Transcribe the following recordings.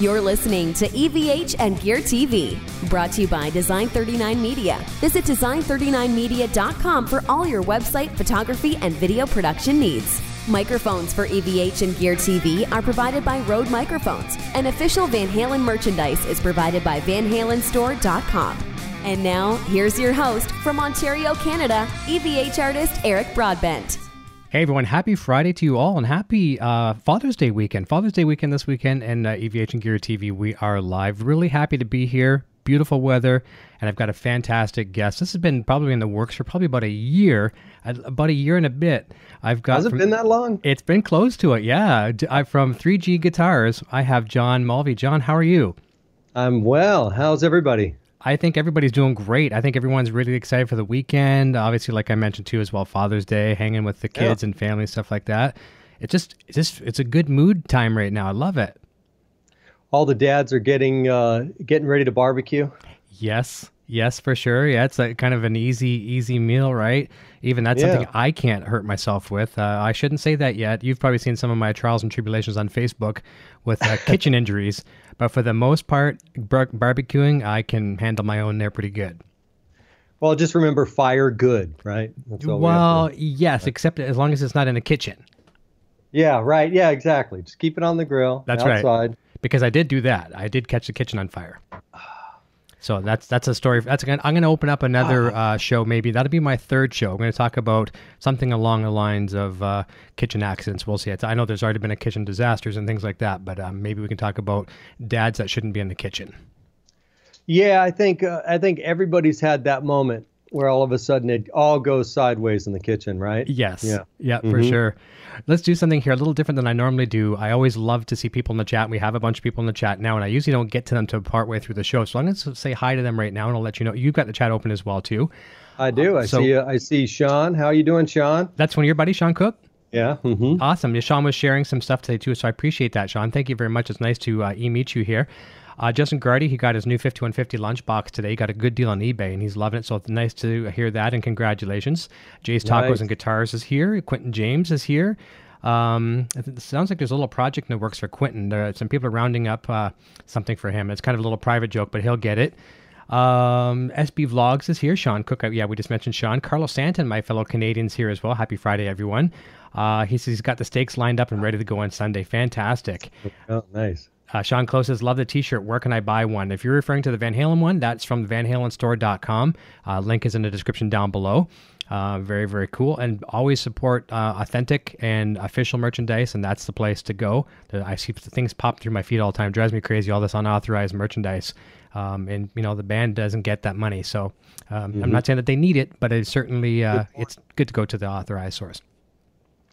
You're listening to EVH and Gear TV, brought to you by Design 39 Media. Visit design39media.com for all your website, photography, and video production needs. Microphones for EVH and Gear TV are provided by Rode Microphones, and official Van Halen merchandise is provided by VanHalenStore.com. And now, here's your host from Ontario, Canada, EVH artist Eric Broadbent. Hey everyone, happy Friday to you all and happy uh, Father's Day weekend. Father's Day weekend this weekend and uh, EVH and Gear TV, we are live. Really happy to be here. Beautiful weather, and I've got a fantastic guest. This has been probably in the works for probably about a year, about a year and a bit. I've got. Has it from, been that long? It's been close to it, yeah. I, from 3G Guitars, I have John Mulvey. John, how are you? I'm well. How's everybody? I think everybody's doing great. I think everyone's really excited for the weekend. Obviously, like I mentioned too, as well, Father's Day, hanging with the kids yeah. and family, stuff like that. It's just, it's just, it's a good mood time right now. I love it. All the dads are getting, uh, getting ready to barbecue. Yes, yes, for sure. Yeah, it's like kind of an easy, easy meal, right? Even that's yeah. something I can't hurt myself with. Uh, I shouldn't say that yet. You've probably seen some of my trials and tribulations on Facebook with uh, kitchen injuries. But for the most part, bar- barbecuing, I can handle my own there pretty good. Well, just remember fire good, right? well, we yes, except as long as it's not in the kitchen. Yeah, right. Yeah, exactly. Just keep it on the grill. That's outside. right. Because I did do that. I did catch the kitchen on fire. So that's that's a story. That's again. I'm going to open up another ah. uh, show. Maybe that'll be my third show. I'm going to talk about something along the lines of uh, kitchen accidents. We'll see. It's, I know there's already been a kitchen disasters and things like that, but um, maybe we can talk about dads that shouldn't be in the kitchen. Yeah, I think uh, I think everybody's had that moment where all of a sudden it all goes sideways in the kitchen, right? Yes. Yeah. Yeah, mm-hmm. for sure. Let's do something here a little different than I normally do. I always love to see people in the chat. We have a bunch of people in the chat now, and I usually don't get to them to part way through the show. So I'm going to say hi to them right now, and I'll let you know. You've got the chat open as well too. I do. I so, see. Uh, I see Sean. How are you doing, Sean? That's one of your buddies, Sean Cook. Yeah. Mm-hmm. Awesome. Yeah, Sean was sharing some stuff today too, so I appreciate that, Sean. Thank you very much. It's nice to uh, e-meet you here. Uh, Justin Gardy, he got his new 5150 lunchbox today. He got a good deal on eBay and he's loving it. So it's nice to hear that and congratulations. Jay's Tacos nice. and Guitars is here. Quentin James is here. Um, it sounds like there's a little project that works for Quentin. There, some people are rounding up uh, something for him. It's kind of a little private joke, but he'll get it. Um, SB Vlogs is here. Sean Cook, uh, yeah, we just mentioned Sean. Carlos Santon, my fellow Canadians, here as well. Happy Friday, everyone. Uh, he says he's got the steaks lined up and ready to go on Sunday. Fantastic. Oh, nice. Uh, Sean Close says, Love the t shirt. Where can I buy one? If you're referring to the Van Halen one, that's from vanhalenstore.com. Uh, link is in the description down below. Uh, very, very cool. And always support uh, authentic and official merchandise, and that's the place to go. I see things pop through my feed all the time. Drives me crazy, all this unauthorized merchandise. Um, and, you know, the band doesn't get that money. So um, mm-hmm. I'm not saying that they need it, but it's certainly uh, it's good to go to the authorized source.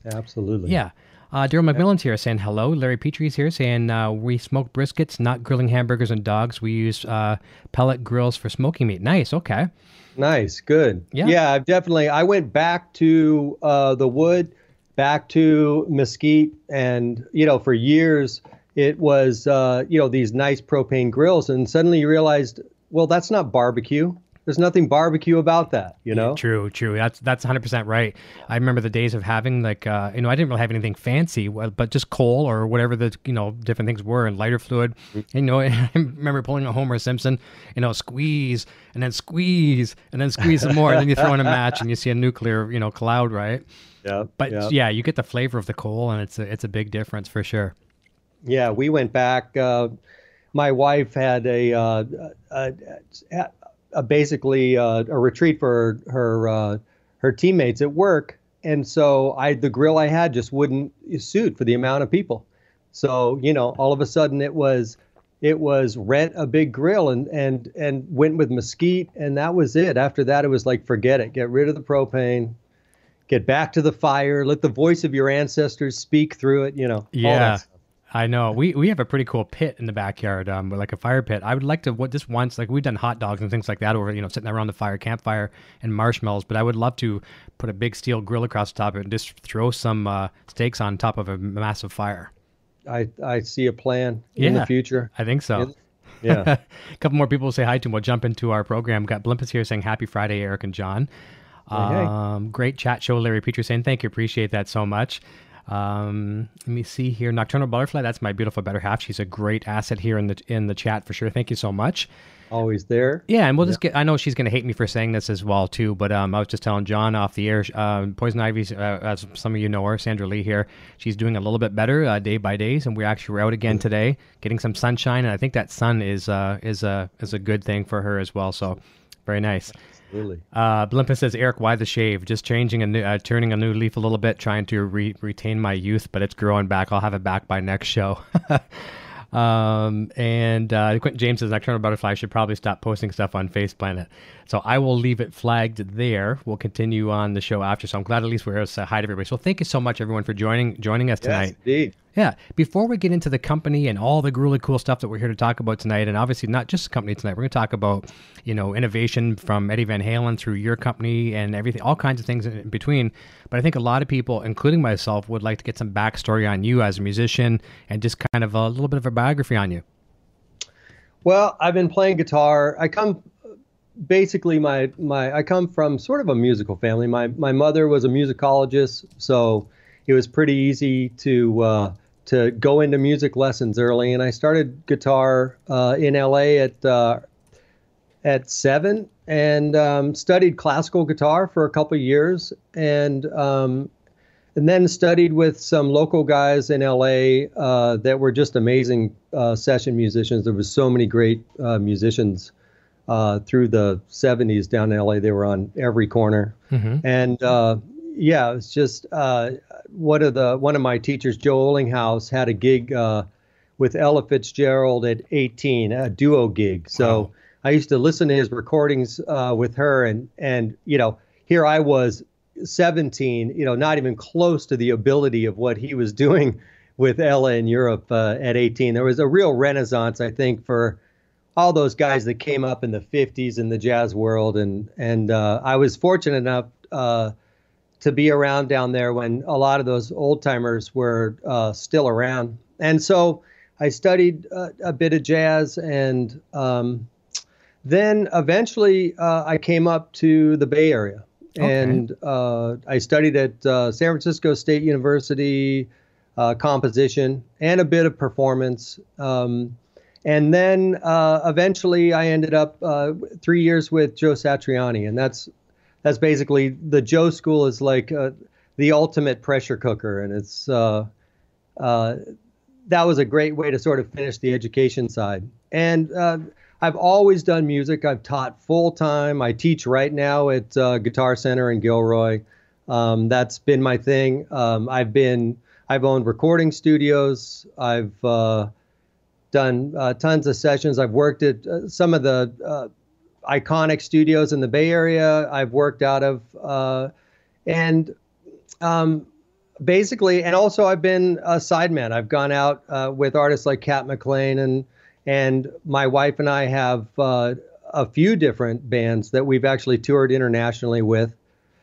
Absolutely. Yeah. Uh, Daryl McMillan's here saying hello. Larry Petrie's here saying uh, we smoke briskets, not grilling hamburgers and dogs. We use uh, pellet grills for smoking meat. Nice. Okay. Nice. Good. Yeah. Yeah. I've definitely. I went back to uh, the wood, back to mesquite, and you know, for years it was uh, you know these nice propane grills, and suddenly you realized, well, that's not barbecue there's nothing barbecue about that, you know. Yeah, true, true. That's that's 100 percent right. I remember the days of having like uh, you know I didn't really have anything fancy, but just coal or whatever the you know different things were and lighter fluid. And, you know, I remember pulling a Homer Simpson, you know, squeeze and then squeeze and then squeeze some more, and then you throw in a match and you see a nuclear you know cloud, right? Yeah. But yep. yeah, you get the flavor of the coal, and it's a, it's a big difference for sure. Yeah, we went back. Uh, my wife had a, uh, a basically uh, a retreat for her uh, her teammates at work, and so I the grill I had just wouldn't suit for the amount of people. So you know, all of a sudden it was it was rent a big grill and and and went with mesquite, and that was it. After that, it was like forget it, get rid of the propane, get back to the fire, let the voice of your ancestors speak through it. You know, yeah. I know. We we have a pretty cool pit in the backyard, um, like a fire pit. I would like to what just once, like we've done hot dogs and things like that over, you know, sitting around the fire, campfire, and marshmallows. But I would love to put a big steel grill across the top of it and just throw some uh, steaks on top of a massive fire. I I see a plan in the future. I think so. Yeah. a couple more people will say hi to him. We'll jump into our program. We've got Blimpus here saying Happy Friday, Eric and John. Um, Great chat show, Larry Petrie saying thank you, appreciate that so much. Um, let me see here. Nocturnal Butterfly. That's my beautiful better half. She's a great asset here in the in the chat for sure. Thank you so much. Always there. Yeah, and we'll just get. I know she's going to hate me for saying this as well too, but um, I was just telling John off the air. Uh, Poison Ivy's, uh, as some of you know her, Sandra Lee here. She's doing a little bit better uh, day by day, and we're actually out again today, getting some sunshine, and I think that sun is uh, is a is a good thing for her as well. So, very nice. Absolutely. Uh, Blimpus says, Eric, why the shave? Just changing a new, uh, turning a new leaf a little bit, trying to re- retain my youth, but it's growing back. I'll have it back by next show. Um, and uh, Quentin James says Nocturnal Butterfly should probably stop posting stuff on Face Planet. So I will leave it flagged there. We'll continue on the show after. So I'm glad at least we're able to say hi to everybody. So thank you so much, everyone, for joining joining us tonight. Yes, indeed. Yeah. Before we get into the company and all the really cool stuff that we're here to talk about tonight, and obviously not just the company tonight, we're going to talk about, you know, innovation from Eddie Van Halen through your company and everything, all kinds of things in between. But I think a lot of people, including myself, would like to get some backstory on you as a musician and just kind of a little bit of a biography on you. Well, I've been playing guitar. I come basically my my I come from sort of a musical family. My my mother was a musicologist, so it was pretty easy to uh, to go into music lessons early, and I started guitar uh, in LA at uh, at seven, and um, studied classical guitar for a couple years, and um, and then studied with some local guys in LA uh, that were just amazing uh, session musicians. There was so many great uh, musicians uh, through the 70s down in LA. They were on every corner, Mm-hmm. and uh, yeah, it was just uh, one of the one of my teachers, Joe Olinghouse, had a gig uh, with Ella Fitzgerald at 18, a duo gig. So Wow. I used to listen to his recordings uh, with her, and and you know, here I was 17, you know, not even close to the ability of what he was doing with Ella in Europe uh, at 18. There was a real renaissance, I think, for all those guys that came up in the 50s in the jazz world, and and uh, I was fortunate enough uh, to be around down there when a lot of those old timers were uh, still around, and so I studied uh, a bit of jazz, and um, then eventually uh, I came up to the Bay Area, Okay. and uh, I studied at uh, San Francisco State University uh, composition and a bit of performance. Um, and then uh, eventually I ended up uh, three years with Joe Satriani, and that's that's basically the Joe School is like uh, the ultimate pressure cooker, and it's uh, uh, that was a great way to sort of finish the education side. And uh, I've always done music. I've taught full time. I teach right now at uh, Guitar Center in Gilroy. Um, that's been my thing. Um, I've been I've owned recording studios. I've uh, done tons of sessions. I've worked at some of the iconic studios in the Bay Area. I've worked out of, uh, and um, basically, and also I've been a sideman. I've gone out uh, with artists like Cat McLean, and and my wife and I have uh, a few different bands that we've actually toured internationally with.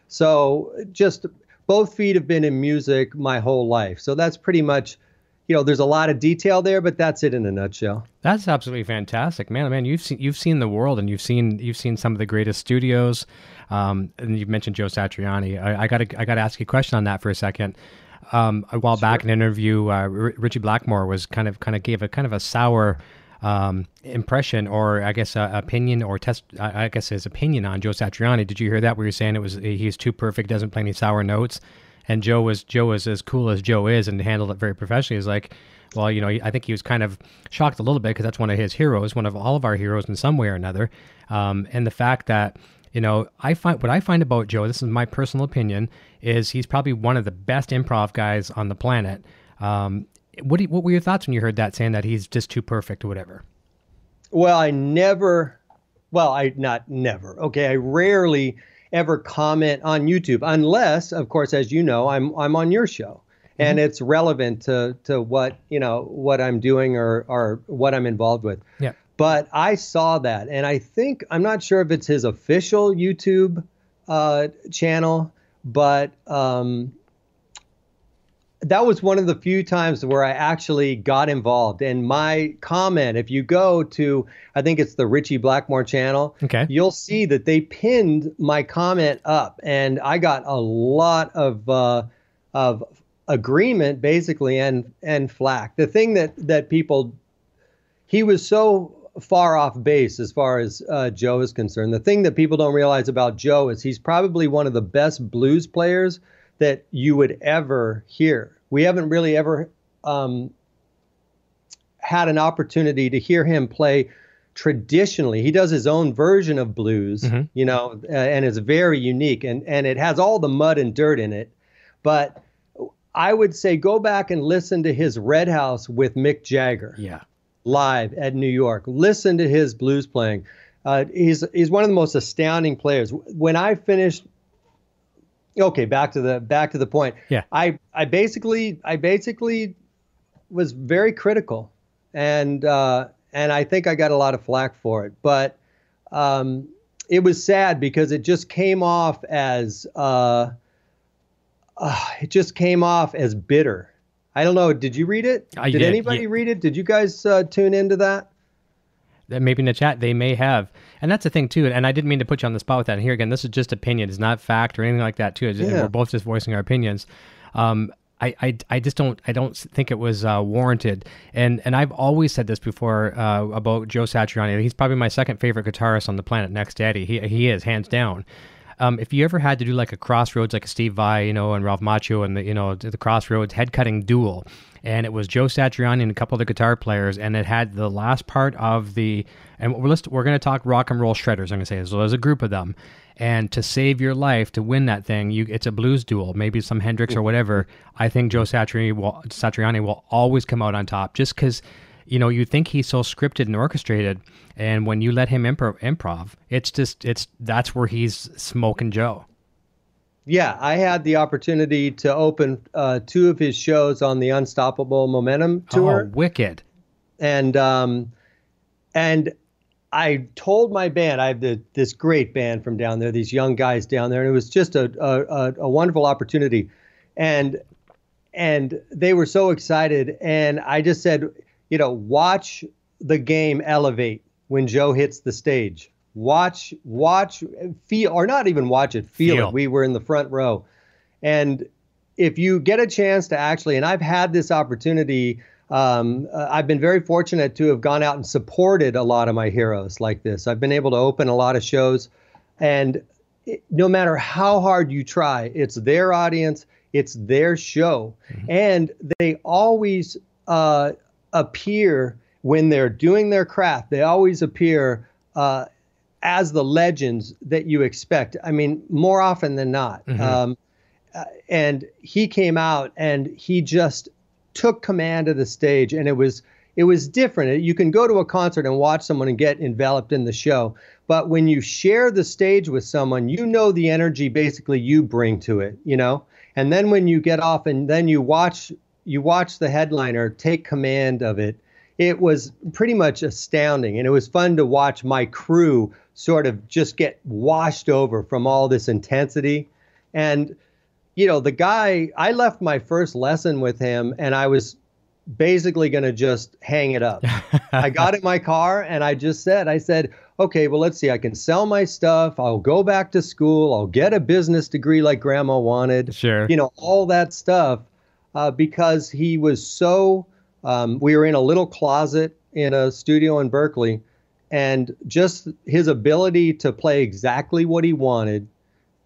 So just both feet have been in music my whole life. So that's pretty much, you know, there's a lot of detail there, but that's it in a nutshell. That's absolutely fantastic, man. Man, you've seen you've seen the world, and you've seen you've seen some of the greatest studios. Um, and you've mentioned Joe Satriani. I, I got to I got to ask you a question on that for a second. Um, a while back, in an interview, uh, R- Ritchie Blackmore was kind of kind of gave a kind of a sour um, impression, or I guess uh, opinion, or test. I I guess his opinion on Joe Satriani. Did you hear that? Where you're saying it was he's too perfect, doesn't play any sour notes, and Joe was Joe was as cool as Joe is, and handled it very professionally. He's like, well, you know, I think he was kind of shocked a little bit because that's one of his heroes, one of all of our heroes in some way or another. Um, and the fact that, you know, I find what I find about Joe, this is my personal opinion, is he's probably one of the best improv guys on the planet. Um, what you, what were your thoughts when you heard that saying that he's just too perfect or whatever? Well, I never, well, I not never. Okay, I rarely ever comment on YouTube unless, of course, as you know, I'm I'm on your show and it's relevant to to what you know what I'm doing or or what I'm involved with. Yeah. But I saw that, and I think I'm not sure if it's his official YouTube uh, channel, but um, that was one of the few times where I actually got involved. And my comment, if you go to, I think it's the Ritchie Blackmore channel, Okay. you'll see that they pinned my comment up, and I got a lot of uh, of agreement basically and and flack. The thing that that people he was so far off base as far as uh, Joe is concerned. The thing that people don't realize about Joe is he's probably one of the best blues players that you would ever hear. We haven't really ever um, had an opportunity to hear him play traditionally. He does his own version of blues, mm-hmm. you know, uh, and it's very unique and and it has all the mud and dirt in it. But I would say go back and listen to his Red House with Mick Jagger. Yeah. Live at New York. Listen to his blues playing. Uh, he's he's one of the most astounding players. When I finished okay, back to the back to the point. Yeah. I I basically I basically was very critical and uh, and I think I got a lot of flack for it. But um, it was sad because it just came off as uh, uh, it just came off as bitter. I don't know. Did you read it? I did, did anybody yeah. read it? Did you guys uh, tune into that? that? Maybe in the chat they may have, and that's the thing too. And I didn't mean to put you on the spot with that. And here again, this is just opinion; it's not fact or anything like that too. Yeah. We're both just voicing our opinions. Um, I, I, I just don't I don't think it was uh, warranted. And and I've always said this before uh, about Joe Satriani. He's probably my second favorite guitarist on the planet, next to Eddie. He he is hands down. Um, if you ever had to do like a crossroads, like a Steve Vai, you know, and Ralph Macchio, and the you know the crossroads head cutting duel, and it was Joe Satriani and a couple of the guitar players, and it had the last part of the, and we're we're going to talk rock and roll shredders. I'm going to say so. There's a group of them, and to save your life to win that thing, you it's a blues duel, maybe some Hendrix or whatever. I think Joe Satriani will Satriani will always come out on top, just because you know you think he's so scripted and orchestrated, and when you let him improv, improv, it's just it's that's where he's smoking Joe. Yeah, I had the opportunity to open uh, two of his shows on the Unstoppable Momentum tour. Oh, wicked! And um, and I told my band, I have the, this great band from down there, these young guys down there, and it was just a, a, a wonderful opportunity. And and they were so excited. And I just said, you know, watch the game elevate when Joe hits the stage. Watch, watch, feel, or not even watch it, feel, feel. it. We were in the front row. And if you get a chance to actually, and I've had this opportunity um, uh, I've been very fortunate to have gone out and supported a lot of my heroes like this. I've been able to open a lot of shows, and it, no matter how hard you try, it's their audience, it's their show, mm-hmm. and they always uh, appear when they're doing their craft. They always appear uh, as the legends that you expect. I mean, more often than not. Mm-hmm. Um, uh, and he came out and he just took command of the stage and it was it was different. You can go to a concert and watch someone and get enveloped in the show, but when you share the stage with someone, you know the energy basically you bring to it, you know? And then when you get off and then you watch you watch the headliner take command of it, it was pretty much astounding and it was fun to watch my crew sort of just get washed over from all this intensity and you know, the guy, I left my first lesson with him and I was basically going to just hang it up. I got in my car and I just said, I said, okay, well, let's see. I can sell my stuff. I'll go back to school. I'll get a business degree like grandma wanted. Sure. You know, all that stuff uh, because he was so, um, we were in a little closet in a studio in Berkeley and just his ability to play exactly what he wanted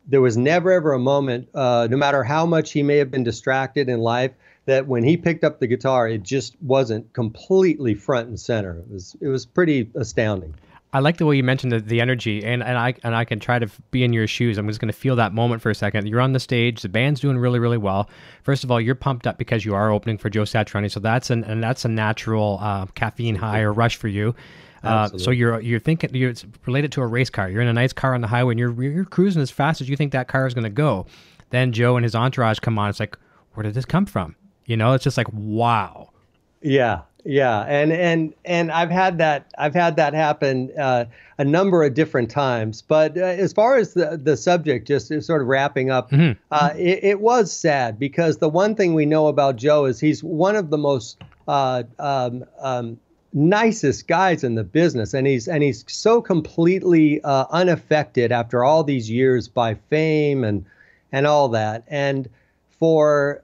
there was never ever a moment, uh, no matter how much he may have been distracted in life, that when he picked up the guitar, it just wasn't completely front and center. It was it was pretty astounding. I like the way you mentioned the, the energy, and, and I and I can try to be in your shoes. I'm just going to feel that moment for a second. You're on the stage, the band's doing really, really well. First of all, you're pumped up because you are opening for Joe Satriani, so that's an and that's a natural uh, caffeine high or rush for you. Uh, so you're you're thinking you're it's related to a race car. You're in a nice car on the highway and you're you're cruising as fast as you think that car is going to go. Then Joe and his entourage come on. It's like, where did this come from? You know, it's just like wow. Yeah, yeah, and and and I've had that I've had that happen uh, a number of different times. But uh, as far as the the subject, just sort of wrapping up, mm-hmm. uh, it, it, was sad because the one thing we know about Joe is he's one of the most uh, um, um, nicest guys in the business and he's and he's so completely uh, unaffected after all these years by fame and and all that and for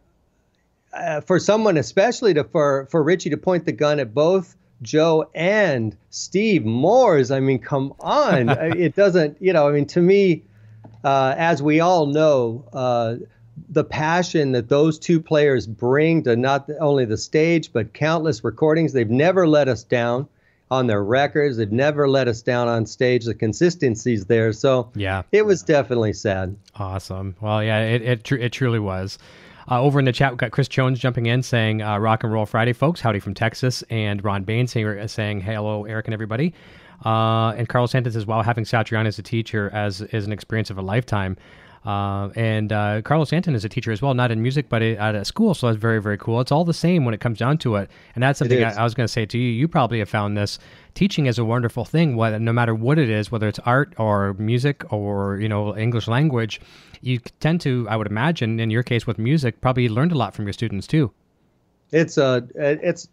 uh, for someone, especially to for for Richie to point the gun at both Joe and Steve Morse, I mean, come on, it doesn't. You know, I mean, to me, uh, as we all know, uh, the passion that those two players bring to not only the stage but countless recordings, they've never let us down on their records. They've never let us down on stage. The consistency's there. So yeah, it was definitely sad. Awesome. Well, yeah, it it, tr- it truly was. Uh, over in the chat, we've got Chris Jones jumping in saying, uh, Rock and Roll Friday, folks. Howdy from Texas. And Ron Bain saying, saying hello, Eric and everybody. Uh, and Carlos Santos as well, having Satriani as a teacher as is an experience of a lifetime. Uh, and uh, Carlos Anton is a teacher as well, not in music, but at a school. So that's very, very cool. It's all the same when it comes down to it. And that's something I, I, was going to say to you. You probably have found this. Teaching is a wonderful thing, what, no matter what it is, whether it's art or music or, you know, English language, you tend to, I would imagine, in your case with music, probably learned a lot from your students too. It's, uh, it's,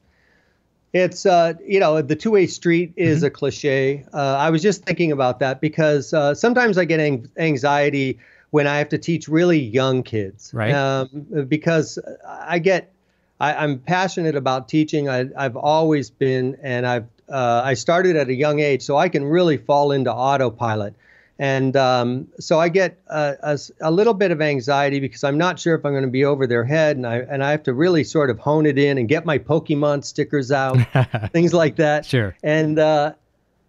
it's uh, you know the two-way street is mm-hmm. a cliche. Uh, I was just thinking about that because uh, sometimes I get anxiety when I have to teach really young kids. Right. Um, because I get, I, am passionate about teaching. I, have always been, and I've, uh, I started at a young age, so I can really fall into autopilot. And um, so I get a, a, a, little bit of anxiety because I'm not sure if I'm going to be over their head, and I and I have to really sort of hone it in and get my Pokemon stickers out, things like that. Sure. And uh,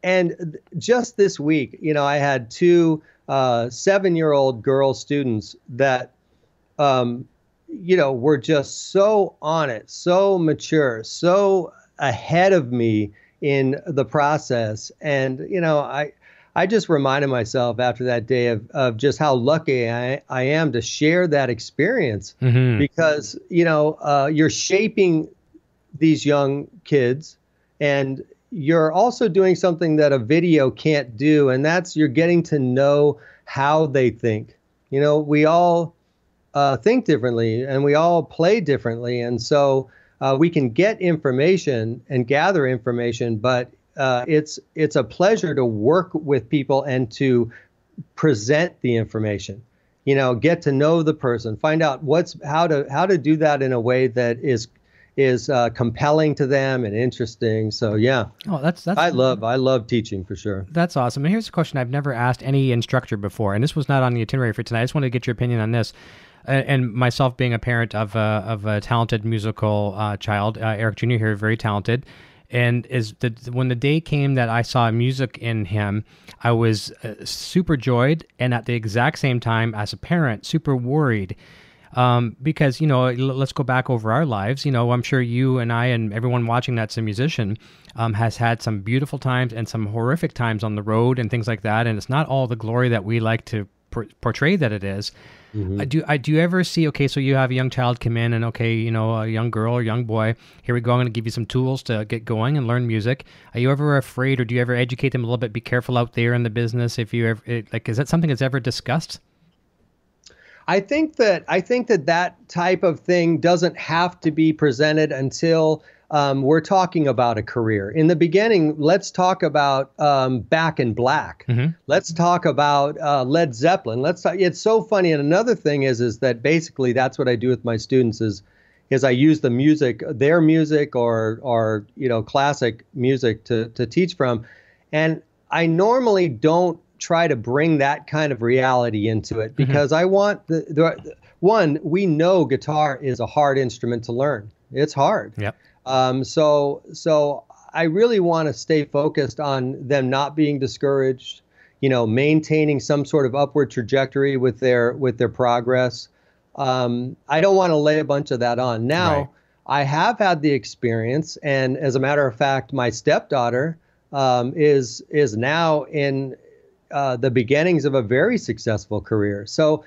and just this week, you know, I had two uh, seven year old girl students that, um, you know, were just so on it, so mature, so ahead of me in the process. And, you know, I, I just reminded myself after that day of, of just how lucky I, I am to share that experience mm-hmm. because, you know, uh, you're shaping these young kids and you're also doing something that a video can't do, and that's you're getting to know how they think. You know, we all uh, think differently and we all play differently, and so uh, we can get information and gather information, but uh, it's it's a pleasure to work with people and to present the information. You know, get to know the person, find out what's how to how to do that in a way that is is uh, compelling to them and interesting. So yeah. Oh, that's that's. I love I love teaching for sure. That's awesome. And here's a question I've never asked any instructor before, and this was not on the itinerary for tonight. I just wanted to get your opinion on this. and myself being a parent of a, of a talented musical uh, child, uh, Eric Jr. here, very talented. And is the when the day came that I saw music in him, I was uh, super joyed, and at the exact same time, as a parent, super worried um, because you know let's go back over our lives you know i'm sure you and i and everyone watching that's a musician um, has had some beautiful times and some horrific times on the road and things like that and it's not all the glory that we like to por- portray that it is. Mm-hmm. I do I do you ever see okay so you have a young child come in and okay you know a young girl or young boy here we go I'm going to give you some tools to get going and learn music are you ever afraid or do you ever educate them a little bit be careful out there in the business if you ever it, like is that something that's ever discussed I think that I think that that type of thing doesn't have to be presented until um, we're talking about a career. In the beginning, let's talk about um, Back in Black. Mm-hmm. Let's talk about uh, Led Zeppelin. Let's. Talk, it's so funny. And another thing is, is that basically that's what I do with my students is, is I use the music, their music or or you know classic music to to teach from, and I normally don't try to bring that kind of reality into it mm-hmm. because mm-hmm. I want the, the, one. We know guitar is a hard instrument to learn. It's hard. Yep. Um, so so I really want to stay focused on them not being discouraged. You know, maintaining some sort of upward trajectory with their with their progress. Um, I don't want to lay a bunch of that on. Now, right. I have had the experience, and as a matter of fact, my stepdaughter um, is is now in uh, the beginnings of a very successful career. So,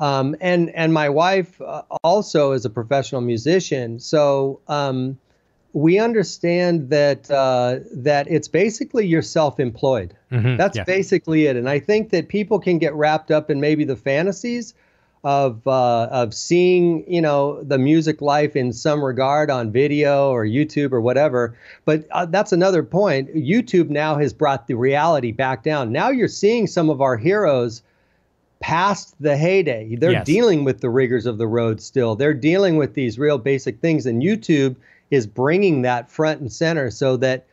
um, and and my wife uh, also is a professional musician. So um, we understand that uh, that it's basically you're self-employed. Mm-hmm, That's yeah. basically it. And I think that people can get wrapped up in maybe the fantasies of uh, of seeing you know the music life in some regard on video or YouTube or whatever. But uh, that's another point. YouTube now has brought the reality back down. Now you're seeing some of our heroes past the heyday. They're Yes. dealing with the rigors of the road still. They're dealing with these real basic things, and YouTube is bringing that front and center so that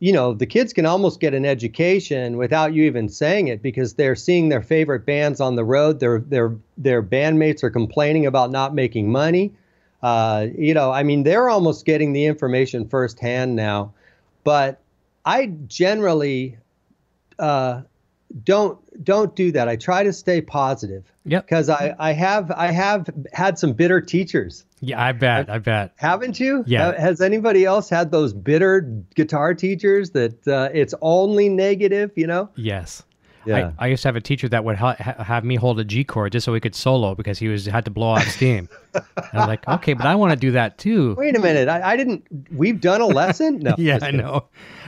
you know the kids can almost get an education without you even saying it because they're seeing their favorite bands on the road. Their their their bandmates are complaining about not making money. Uh, you know, I mean, they're almost getting the information firsthand now. But I generally uh, don't don't do that. I try to stay positive Yep. because I, I have I have had some bitter teachers. Yeah, I bet. I bet. Haven't you? Yeah. Has anybody else had those bitter guitar teachers that uh, it's only negative? You know? Yes. Yeah. I, I used to have a teacher that would ha- ha- have me hold a G chord just so he could solo because he was had to blow off steam. and I'm like, okay, but I want to do that too. Wait a minute. I, I didn't. We've done a lesson. No. yeah, I know.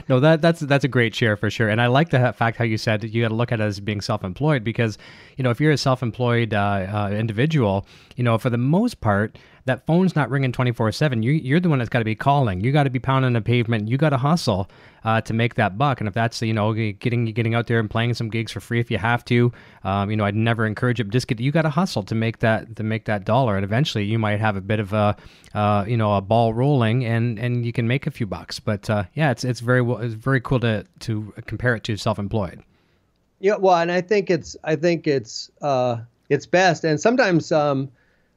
No, that that's that's a great share for sure, and I like the fact how you said that you got to look at it as being self-employed because you know if you're a self-employed uh, uh, individual, you know for the most part that phone's not ringing 24/7. You you're the one that's got to be calling. You got to be pounding the pavement. You got to hustle uh, to make that buck, and if that's you know getting getting out there and playing some gigs for free if you have to, um, you know I'd never encourage it. But just get you got to hustle to make that to make that dollar, and eventually you might have a bit of a uh, you know a ball rolling, and and you can make a few bucks. But uh, yeah, it's it's very well, it's very cool to to compare it to self-employed. Yeah, well, and I think it's I think it's uh, it's best. And sometimes um,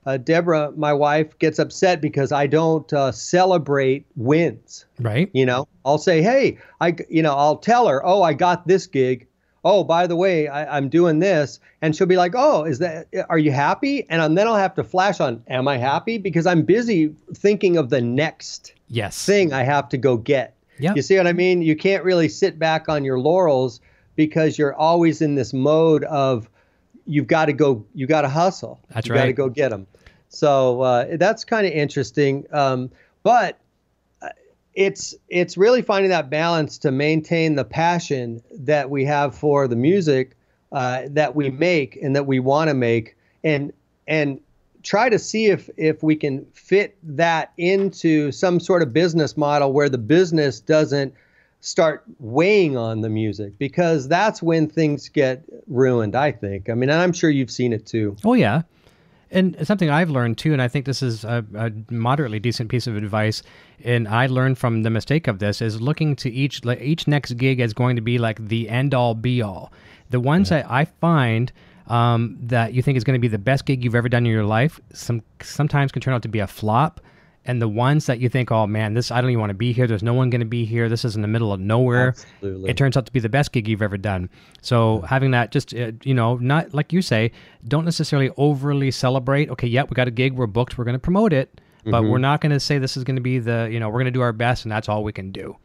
uh, Deborah, my wife, gets upset because I don't uh, celebrate wins. Right? You know, I'll say, hey, I, you know, I'll tell her, oh, I got this gig. Oh, by the way, I, I'm doing this, and she'll be like, oh, is that? Are you happy? And then I'll have to flash on, am I happy? Because I'm busy thinking of the next Yes. thing I have to go get. Yeah. You see what I mean? You can't really sit back on your laurels because you're always in this mode of you've got to go, you got to hustle. That's you got to go get them. So uh, that's kind of interesting. Um, but uh, it's it's really finding that balance to maintain the passion that we have for the music uh, that we make and that we want to make, and and try to see if if we can fit that into some sort of business model where the business doesn't start weighing on the music because that's when things get ruined i think i mean and i'm sure you've seen it too Oh yeah, and something I've learned too, and I think this is a, a moderately decent piece of advice. And I learned from the mistake of this is looking to each like, each next gig as going to be like the end all be all. The ones that I find um, that you think is going to be the best gig you've ever done in your life, some sometimes can turn out to be a flop. And the ones that you think, oh man, this I don't even want to be here. There's no one going to be here. This is in the middle of nowhere. Absolutely. It turns out to be the best gig you've ever done. So having that, just uh, you know, not like you say, don't necessarily overly celebrate. Okay, yeah, we got a gig, we're booked, we're going to promote it, but we're not going to say this is going to be the, you know, we're going to do our best, and that's all we can do.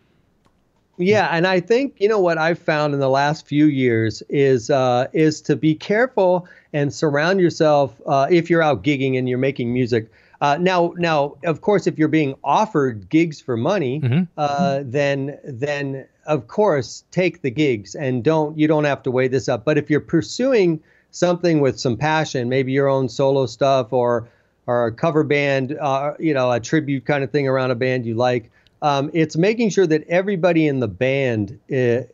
Yeah, and I think you know what I've found in the last few years is uh, is to be careful and surround yourself uh, if you're out gigging and you're making music. Uh, now, now, of course, if you're being offered gigs for money, uh, then then of course take the gigs and don't you don't have to weigh this up. But if you're pursuing something with some passion, maybe your own solo stuff or or a cover band, uh, you know, a tribute kind of thing around a band you like. Um, it's making sure that everybody in the band i-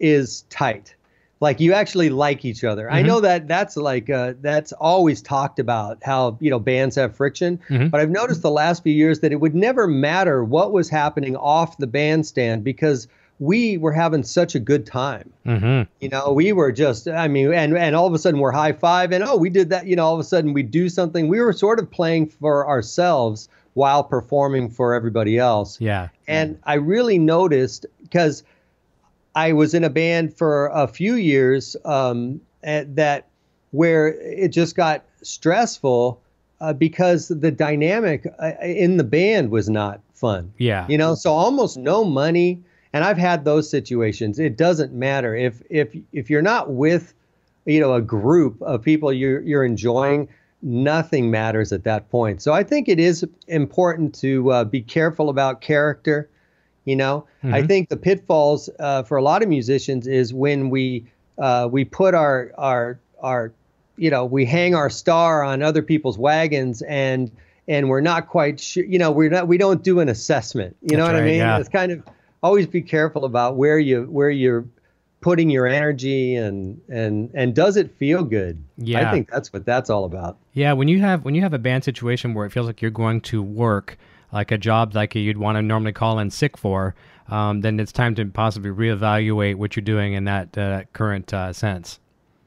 is tight, like you actually like each other. I know that that's like uh, that's always talked about how you know bands have friction, but I've noticed the last few years that it would never matter what was happening off the bandstand because we were having such a good time. Mm-hmm. You know, we were just, I mean, and and all of a sudden we're high five, and oh, we did that. You know, all of a sudden we do something. We were sort of playing for ourselves while performing for everybody else. Yeah. And I really noticed because I was in a band for a few years um, at that where it just got stressful uh, because the dynamic uh, in the band was not fun. Yeah. You know, so almost no money. And I've had those situations. It doesn't matter if if if you're not with, you know, a group of people you're you're enjoying. Nothing matters at that point. So I think it is important to uh, be careful about character. You know, I think the pitfalls uh, for a lot of musicians is when we uh, we put our our our you know we hang our star on other people's wagons and and we're not quite sure. You know, we're not we don't do an assessment. You know That's what I mean? yeah. It's kind of always be careful about where you where you're putting your energy and and and does it feel good? Yeah. I think that's what that's all about. Yeah, when you have when you have a band situation where it feels like you're going to work like a job like you'd want to normally call in sick for, um, then it's time to possibly reevaluate what you're doing in that uh, current uh, sense.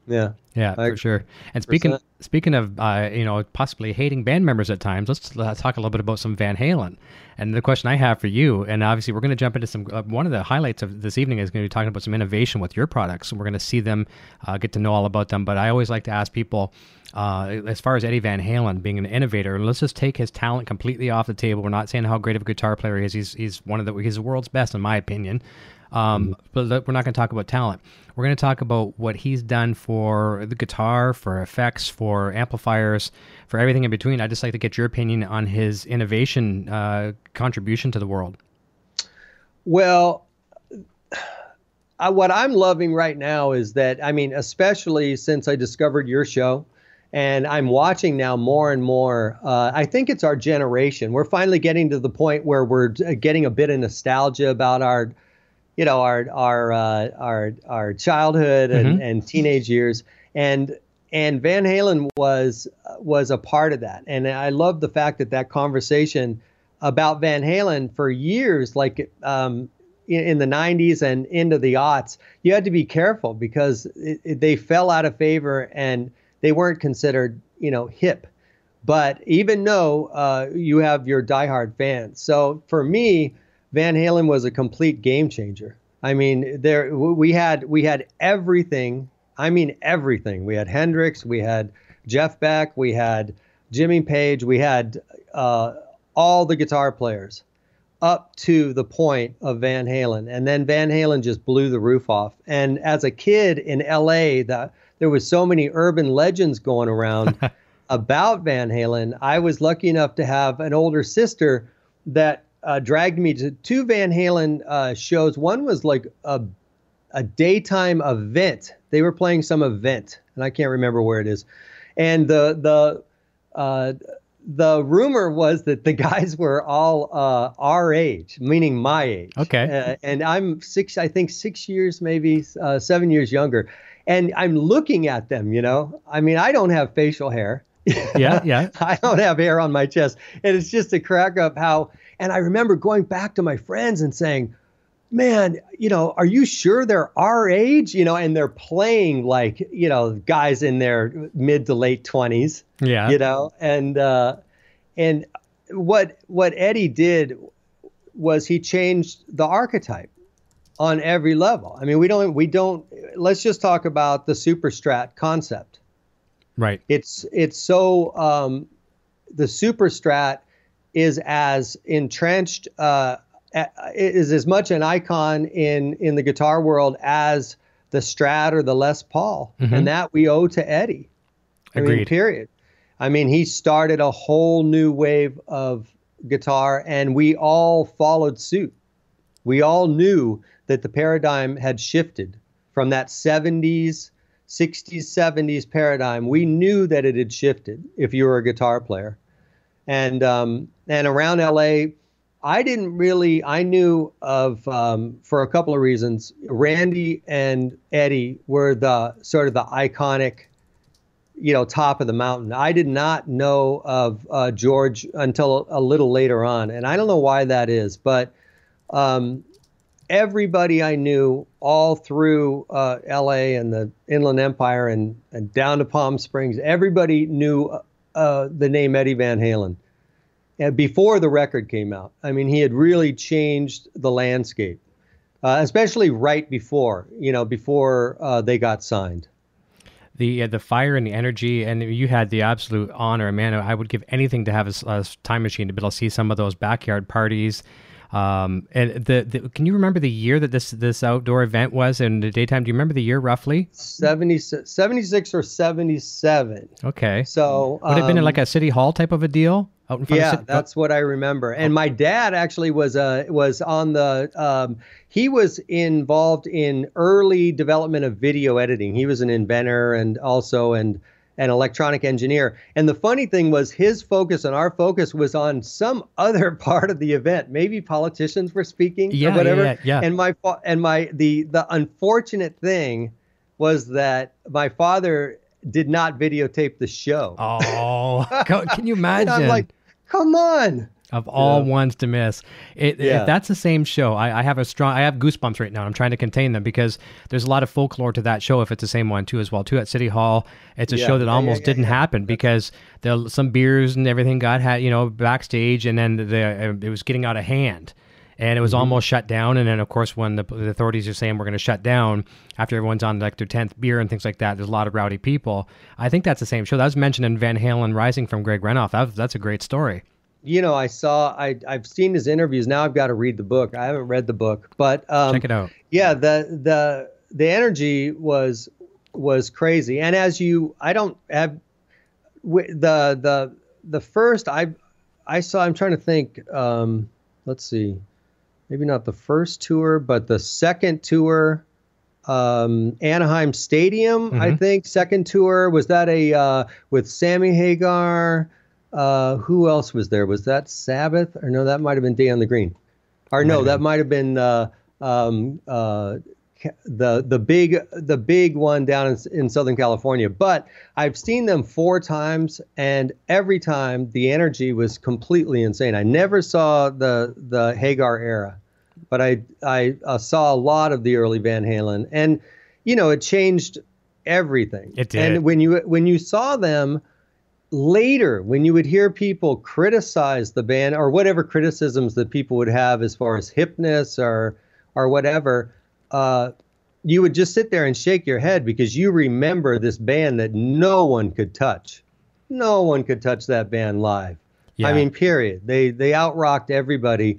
Yeah. Yeah, I for sure. And speaking percent. Speaking of uh, you know possibly hating band members at times, let's uh, talk a little bit about some Van Halen. And the question I have for you, and obviously we're going to jump into some. Uh, one of the highlights of this evening is going to be talking about some innovation with your products. We're going to see them, uh, get to know all about them. But I always like to ask people, uh, as far as Eddie Van Halen being an innovator, let's just take his talent completely off the table. We're not saying how great of a guitar player he is. He's he's one of the he's the world's best in my opinion. Um, But we're not going to talk about talent. We're going to talk about what he's done for the guitar, for effects, for amplifiers, for everything in between. I'd just like to get your opinion on his innovation uh, contribution to the world. Well, I, what I'm loving right now is that I mean, especially since I discovered your show, and I'm watching now more and more. Uh, I think it's our generation. We're finally getting to the point where we're uh, getting a bit of nostalgia about our, you know, our our uh, our our childhood and, and teenage years, and and Van Halen was was a part of that. And I love the fact that that conversation about Van Halen for years, like um, in, in the 90s and into the aughts, you had to be careful because it, it, they fell out of favor and they weren't considered, you know, hip. But even though uh, you have your diehard fans, so for me, Van Halen was a complete game changer. I mean, there we had we had everything. I mean, everything. We had Hendrix, we had Jeff Beck, we had Jimmy Page, we had uh, all the guitar players up to the point of Van Halen. And then Van Halen just blew the roof off. And as a kid in LA, the, there was so many urban legends going around about Van Halen. I was lucky enough to have an older sister that uh, dragged me to two Van Halen uh, shows. One was like a, a daytime event. They were playing some event, and I can't remember where it is. And the the uh, the rumor was that the guys were all uh, our age, meaning my age. Okay. Uh, and I'm six, I think six years, maybe uh, seven years younger. And I'm looking at them, you know. I mean, I don't have facial hair. Yeah, yeah. I don't have hair on my chest. And it's just a crack up how. And I remember going back to my friends and saying, man, you know, are you sure they're our age? You know, and they're playing like, you know, guys in their mid to late 20s Yeah. you know and uh and what what eddie did was he changed the archetype on every level i mean we don't we don't let's just talk about the superstrat concept Right. it's it's so um the superstrat is as entrenched uh is as much an icon in in the guitar world as the strat or the les paul and that we owe to eddie I mean, Agreed. period. I mean, he started a whole new wave of guitar, and we all followed suit. We all knew that the paradigm had shifted from that 70s, 60s, 70s paradigm. We knew that it had shifted if you were a guitar player. And um, and around LA, I didn't really. I knew of um, for a couple of reasons. Randy and Eddie were the sort of the iconic you know, top of the mountain. I did not know of uh, George until a little later on, and I don't know why that is, but um, everybody I knew all through uh, L.A. and the Inland Empire and, and down to Palm Springs, everybody knew uh, the name Eddie Van Halen. And before the record came out, I mean, he had really changed the landscape, uh, especially right before, you know, before uh, they got signed. the uh, the fire and the energy, and you had the absolute honor, man. I would give anything to have a time machine to be able to see some of those backyard parties. Um, and the, the can you remember the year that this this outdoor event was in the daytime? Do you remember the year roughly? 70, 76 or 77. Okay, So would it have been in um, like a city hall type of a deal out in front yeah, of that's what I remember. And my dad actually was uh, was on the um, he was involved in early development of video editing. He was an inventor and also and an electronic engineer. And the funny thing was, his focus and our focus was on some other part of the event. Maybe politicians were speaking yeah, or whatever. Yeah, yeah, And my and my the the unfortunate thing was that my father did not videotape the show. Oh, can you imagine? I'm like, come on of all yeah. ones to miss. It, yeah. If that's the same show, I, I, have a strong, I have goosebumps right now. I'm trying to contain them because there's a lot of folklore to that show. If it's the same one too, as well too at City Hall, it's a yeah. show that almost didn't happen because there some beers and everything got had, you know, backstage, and then the it was getting out of hand. And it was mm-hmm. almost shut down. And then, of course, when the, the authorities are saying we're going to shut down after everyone's on like their tenth beer and things like that, there's a lot of rowdy people. I think that's the same show. That was mentioned in Van Halen Rising from Greg Renoff. That that's a great story you know, I saw, I, I've seen his interviews. Now I've got to read the book. I haven't read the book, but um, check it out. Yeah, the the the energy was was crazy. And as you, I don't have the the the first I I saw. I'm trying to think. Um, let's see, maybe not the first tour, but the second tour. Um, Anaheim Stadium, mm-hmm. I think. Second tour was that a uh, with Sammy Hagar. Uh, who else was there? Was that Sabbath? Or no, that might have been Day on the Green. Or no, that might have been uh, um, uh, the the big the big one down in, in Southern California. But I've seen them four times, and every time the energy was completely insane. I never saw the the Hagar era, but I I uh, saw a lot of the early Van Halen, and you know it changed everything. It did. And when you when you saw them later when you would hear people criticize the band or whatever criticisms that people would have as far as hipness or or whatever uh, you would just sit there and shake your head because you remember this band that no one could touch no one could touch that band live yeah. i mean period they they outrocked everybody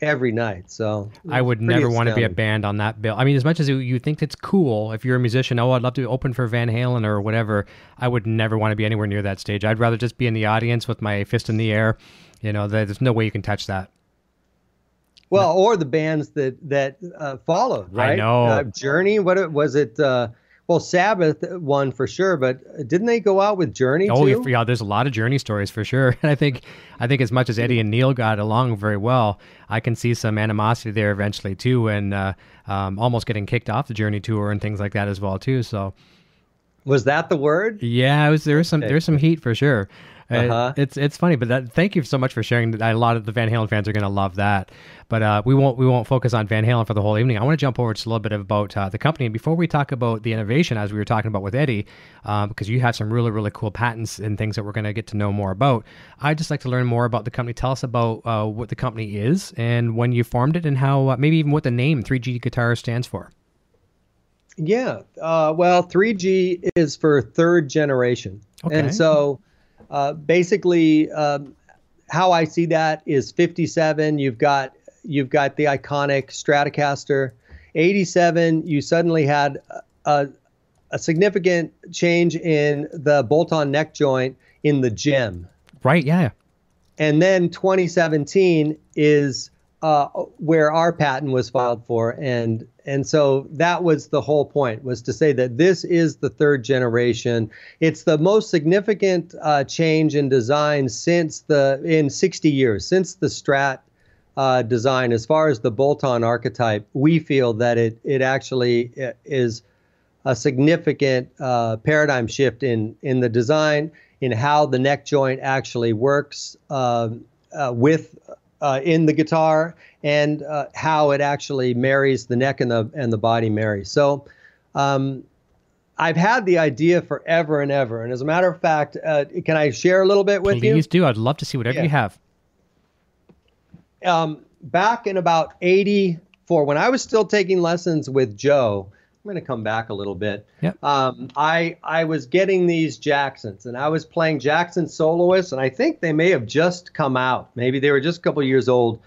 every night. So I would never want to be a band on that bill. I mean, as much as you think it's cool, if you're a musician, oh, I'd love to open for Van Halen or whatever. I would never want to be anywhere near that stage. I'd rather just be in the audience with my fist in the air. You know, there's no way you can touch that. Well, or the bands that that uh, followed, right? I know. Uh, Journey. What was it? Uh, well, Sabbath won for sure, but didn't they go out with Journey? Oh, too? yeah. There's a lot of Journey stories for sure. And I think, I think as much as Eddie and Neil got along very well, I can see some animosity there eventually too, and uh, um, almost getting kicked off the Journey tour and things like that as well too. So, was that the word? Yeah, was, there was some there's some heat for sure. Uh-huh. it's it's funny, but that, thank you so much for sharing. That. A lot of the Van Halen fans are going to love that. But uh, we won't we won't focus on Van Halen for the whole evening. I want to jump over just a little bit about uh, the company. And before we talk about the innovation, as we were talking about with Eddie, uh, because you have some really really cool patents and things that we're going to get to know more about. I'd just like to learn more about the company. Tell us about uh, what the company is and when you formed it, and how uh, maybe even what the name 3G Guitar stands for. Yeah, uh, well, 3G is for third generation, okay. and so uh, basically, um, how I see that is 57. You've got you've got the iconic Stratocaster. 87. You suddenly had a, a significant change in the bolt-on neck joint in the JEM. Right. Yeah. And then 2017 is uh, where our patent was filed for, and and so that was the whole point was to say that this is the third generation. It's the most significant uh, change in design since the in 60 years since the Strat uh, design. As far as the bolt-on archetype, we feel that it it actually uh, is a significant uh, paradigm shift in in the design in how the neck joint actually works um, uh, with uh, in the guitar and uh, how it actually marries the neck and the and the body marry. So um, I've had the idea forever and ever. And as a matter of fact, uh, can I share a little bit with Please you? Please do. I'd love to see whatever yeah. you have. Um, back in about 84, when I was still taking lessons with Joe, I'm going to come back a little bit. Yep. Um, I I was getting these Jacksons, and I was playing Jackson soloists, and I think they may have just come out. Maybe they were just a couple years old,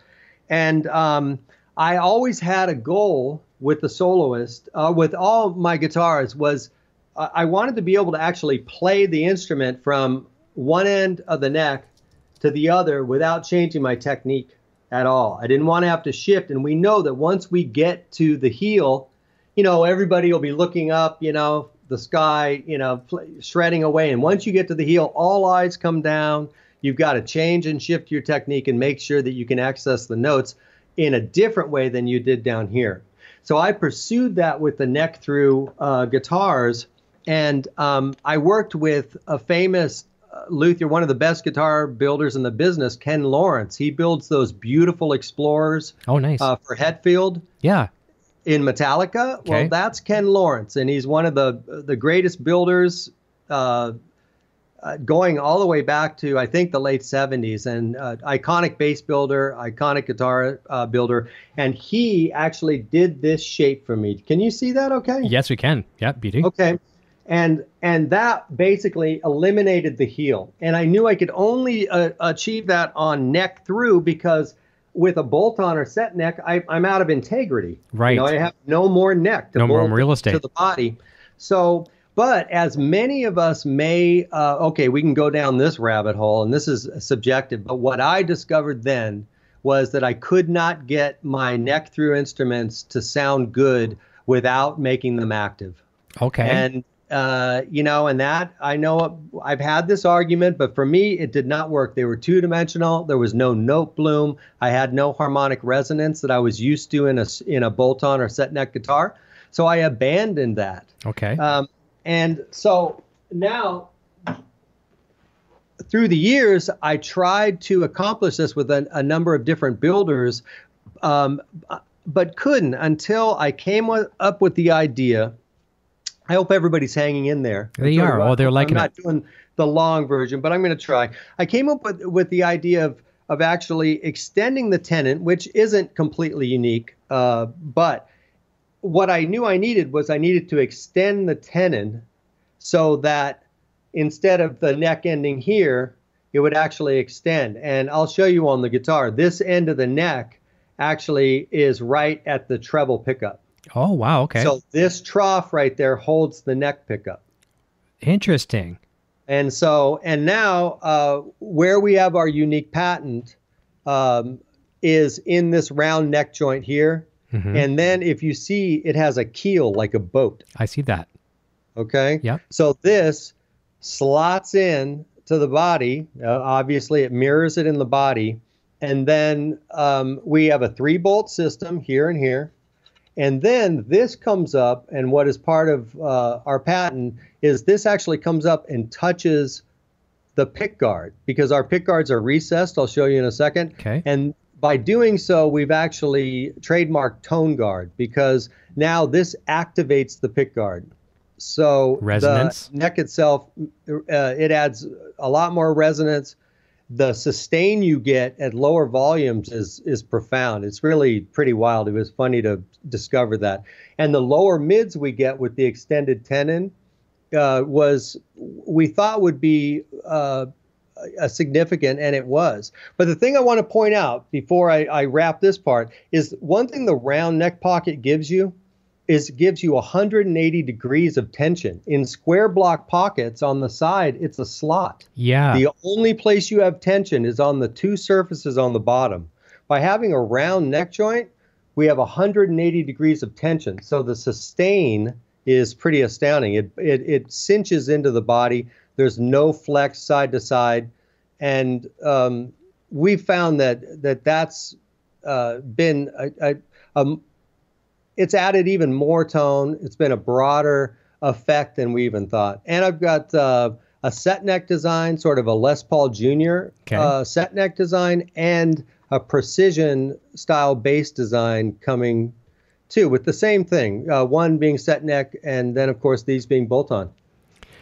and um, I always had a goal with the soloist, uh, with all my guitars, was uh, I wanted to be able to actually play the instrument from one end of the neck to the other without changing my technique at all. I didn't want to have to shift, and we know that once we get to the heel you know, everybody will be looking up, you know, the sky, you know, shredding away. And once you get to the heel, all eyes come down. You've got to change and shift your technique and make sure that you can access the notes in a different way than you did down here. So I pursued that with the neck through uh, guitars, and um, I worked with a famous uh, luthier, one of the best guitar builders in the business, Ken Lawrence. He builds those beautiful Explorers. Oh, nice. Uh, for Hetfield. Yeah. In Metallica. Okay. Well, that's Ken Lawrence, and he's one of the the greatest builders. Uh, uh, going all the way back to I think the late 70s, and uh, iconic bass builder, iconic guitar uh, builder, and he actually did this shape for me. Can you see that? Okay. Yes, we can. Yeah, beauty. Okay and and that basically eliminated the heel and i knew i could only uh, achieve that on neck through because with a bolt on or set neck I, am out of integrity. Right you know, i have no more neck to no more real estate. to the body. So but as many of us may uh, okay we can go down this rabbit hole and this is subjective but what i discovered then was that i could not get my neck through instruments to sound good without making them active. Okay. And uh, you know, and that I know I've had this argument, but for me, it did not work. They were two dimensional. There was no note bloom. I had no harmonic resonance that I was used to in a in a bolt on or set neck guitar. So I abandoned that. Okay. Um, and so now, through the years, I tried to accomplish this with a, a number of different builders, um, but couldn't until I came up with the idea I hope everybody's hanging in there. They are. Oh, they're liking I'm not it. doing the long version, but I'm going to try. I came up with with the idea of of actually extending the tenon, which isn't completely unique, uh, but what I knew I needed was I needed to extend the tenon so that instead of the neck ending here, it would actually extend. And I'll show you on the guitar. This end of the neck actually is right at the treble pickup. Oh, wow. Okay. So this trough right there holds the neck pickup. Interesting. And so, and now uh, where we have our unique patent um, is in this round neck joint here. Mm-hmm. And then if you see, it has a keel like a boat. I see that. Okay. Yeah. So this slots in to the body. Uh, obviously, it mirrors it in the body. And then um, we have a three bolt system here and here. And then this comes up, and what is part of uh, our patent is this actually comes up and touches the pick guard because our pick guards are recessed. I'll show you in a second. Okay. And by doing so, we've actually trademarked tone guard because now this activates the pick guard. So resonance. the neck itself, uh, it adds a lot more resonance the sustain you get at lower volumes is is profound. It's really pretty wild. It was funny to discover that. And the lower mids we get with the extended tenon uh, was we thought would be uh, a significant, and it was. But the thing I want to point out before I, I wrap this part is one thing the round neck pocket gives you is gives you 180 degrees of tension. In square block pockets on the side, it's a slot. Yeah. The only place you have tension is on the two surfaces on the bottom. By having a round neck joint, we have 180 degrees of tension. So the sustain is pretty astounding. It, it, it cinches into the body. There's no flex side to side. And um, we found that, that that's uh, been a, a, a it's added even more tone. It's been a broader effect than we even thought. And I've got uh, a set neck design, sort of a Les Paul Jr. Okay. Uh, set neck design, and a precision style bass design coming too, with the same thing. Uh, one being set neck, and then of course these being bolt on.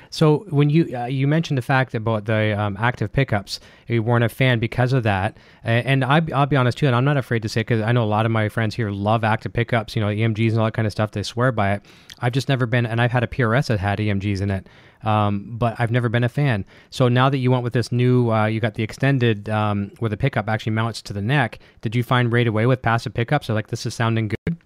So when you uh, you mentioned the fact about the um, active pickups, you weren't a fan because of that, and I, will be honest too, and I'm not afraid to say because I know a lot of my friends here love active pickups, you know, EMGs and all that kind of stuff. They swear by it. I've just never been, and I've had a PRS that had EMGs in it, um, but I've never been a fan. So now that you went with this new, uh, you got the extended um, where the pickup actually mounts to the neck. Did you find right away with passive pickups? Or like this is sounding good?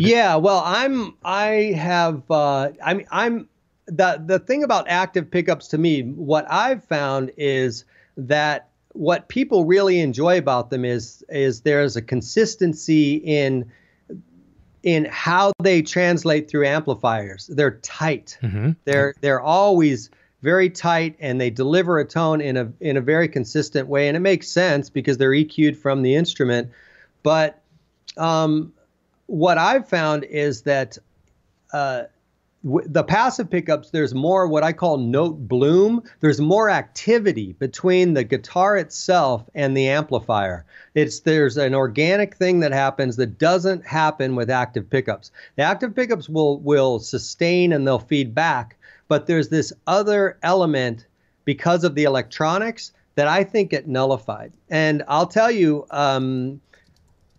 Yeah, well, I'm I have uh, I'm I'm the the thing about active pickups to me, what I've found is that what people really enjoy about them is is there's a consistency in in how they translate through amplifiers. They're tight. Mm-hmm. They're they're always very tight and they deliver a tone in a in a very consistent way and it makes sense because they're EQ'd from the instrument. But um, what I've found is that uh, the passive pickups, there's more what I call note bloom. There's more activity between the guitar itself and the amplifier. It's there's an organic thing that happens that doesn't happen with active pickups. The active pickups will will sustain and they'll feed back, but there's this other element because of the electronics that I think get nullified. And I'll tell you, um,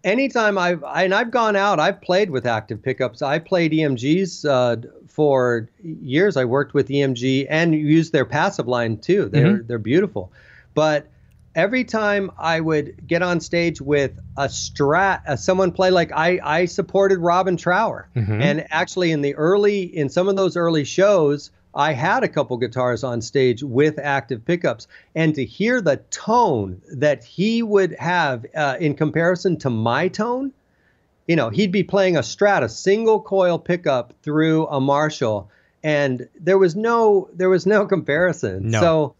anytime I've and I've gone out, I've played with active pickups. I played EMGs uh, for years. I worked with EMG and used their passive line too. They're mm-hmm. they're beautiful, but every time I would get on stage with a strat, uh, someone play like I I supported Robin Trower, mm-hmm. and actually in the early in some of those early shows. I had a couple guitars on stage with active pickups, and to hear the tone that he would have uh, in comparison to my tone, you know, he'd be playing a Strat, a single coil pickup through a Marshall, and there was no there was no comparison. No. So,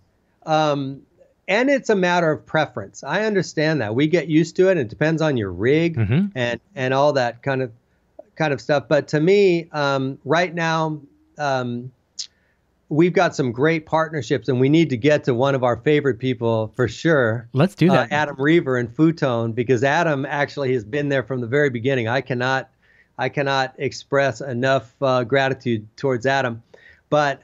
um, and it's a matter of preference. I understand that we get used to it. It depends on your rig mm-hmm. and and all that kind of kind of stuff. But to me, um, right now, um, we've got some great partnerships, and we need to get to one of our favorite people for sure. Let's do that. Uh, Adam Reaver and Futone, because Adam actually has been there from the very beginning. I cannot, I cannot express enough uh, gratitude towards Adam. But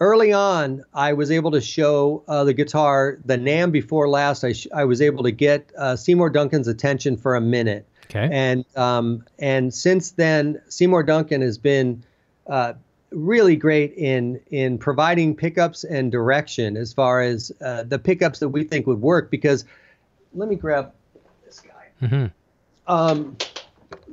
early on, I was able to show uh, the guitar, the NAMM before last. I, sh- I was able to get uh, Seymour Duncan's attention for a minute. Okay. And um, and since then, Seymour Duncan has been uh, really great in in providing pickups and direction as far as uh, the pickups that we think would work. Because let me grab this guy. Mm-hmm. Um,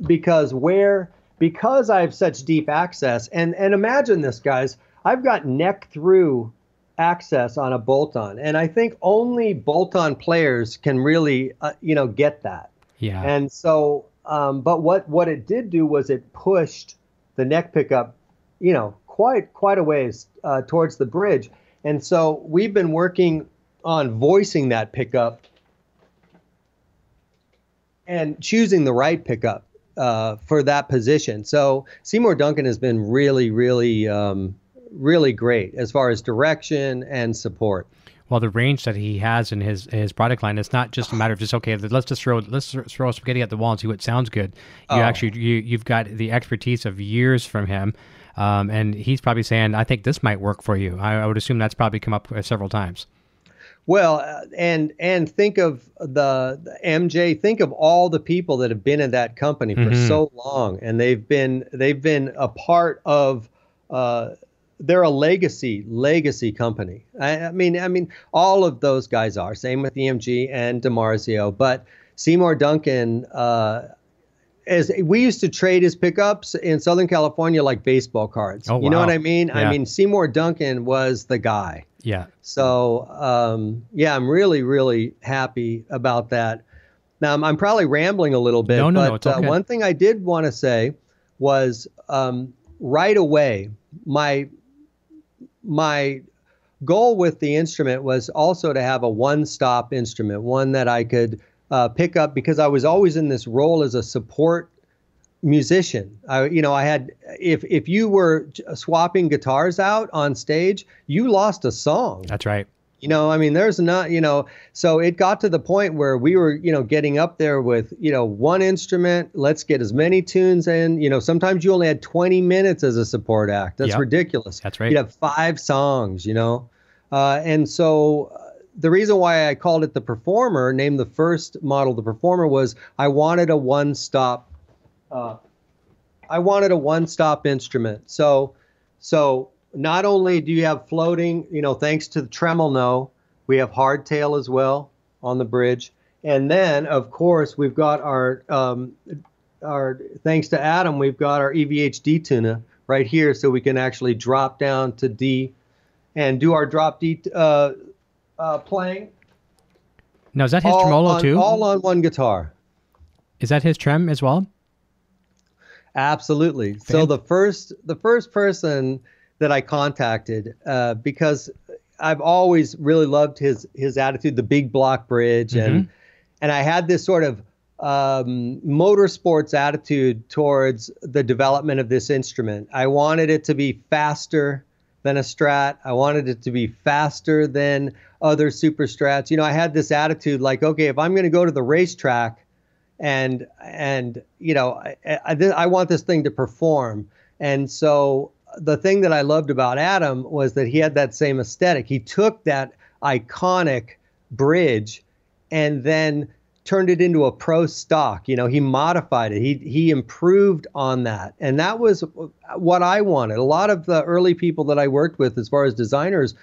because where because I have such deep access and and imagine this, guys. I've got neck through access on a bolt-on, and I think only bolt-on players can really uh, you know get that. Yeah. And so, um, but what what it did do was it pushed the neck pickup you know, quite quite a ways uh, towards the bridge. And so we've been working on voicing that pickup and choosing the right pickup uh, for that position. So Seymour Duncan has been really, really, um, really great as far as direction and support well, the range that he has in his his product line, it's not just a matter of just okay, let's just throw let's throw spaghetti at the wall and see what sounds good. You oh. actually you you've got the expertise of years from him, um, and he's probably saying, I think this might work for you. I, I would assume that's probably come up uh, several times. Well, uh, and and think of the, the, MJ. Think of all the people that have been in that company for mm-hmm. so long, and they've been they've been a part of. Uh, they're a legacy legacy company. I, I, mean, I mean, all of those guys are. Same with EMG and DiMarzio, but Seymour Duncan. Uh, as we used to trade his pickups in Southern California like baseball cards. Oh, wow. You know what I mean? Yeah. I mean Seymour Duncan was the guy. Yeah. So um, yeah, I'm really really happy about that. Now I'm, I'm probably rambling a little bit, no, no, but no, it's okay. uh, one thing I did want to say was um, right away my my goal with the instrument was also to have a one-stop instrument, one that I could uh, pick up because I was always in this role as a support musician. I, you know, I had if if you were swapping guitars out on stage, you lost a song. That's right. You know, I mean, there's not, you know, so it got to the point where we were, you know, getting up there with, you know, one instrument. Let's get as many tunes in. You know, sometimes you only had 20 minutes as a support act. That's yep. ridiculous. That's right. You'd have five songs, you know, uh, and so uh, the reason why I called it the Performer, named the first model the Performer, was I wanted a one-stop. Uh, I wanted a one-stop instrument. So, so not only do you have floating, you know, thanks to the tremolo, we have hardtail as well on the bridge. And then, of course, we've got our, um, our thanks to Adam, we've got our EVH D tuner right here, so we can actually drop down to D and do our drop D uh, uh, playing. Now, is that his tremolo on, too? All on one guitar. Is that his trem as well? Absolutely. So the first the first person that I contacted uh, because I've always really loved his his attitude, the big block bridge, mm-hmm. and and I had this sort of um, motorsports attitude towards the development of this instrument. I wanted it to be faster than a Strat. I wanted it to be faster than other super Strats. You know, I had this attitude like, okay, if I'm going to go to the racetrack and and you know, I, I, I want this thing to perform, and so the thing that I loved about Adam was that he had that same aesthetic. He took that iconic bridge and then turned it into a pro stock. You know, he modified it. He he improved on that, and that was what I wanted. A lot of the early people that I worked with, as far as designers,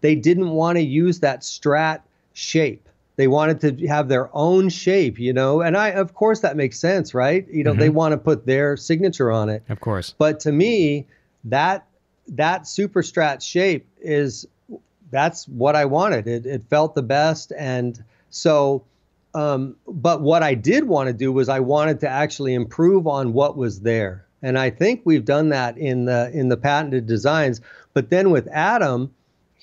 they didn't want to use that strat shape. They wanted to have their own shape, you know, and I, of course, that makes sense, right? You know, mm-hmm. they want to put their signature on it. Of course. But to me, that that super strat shape is that's what I wanted. It it felt the best, and so um, but what I did want to do was I wanted to actually improve on what was there. And I think we've done that in the in the patented designs. But then with Adam,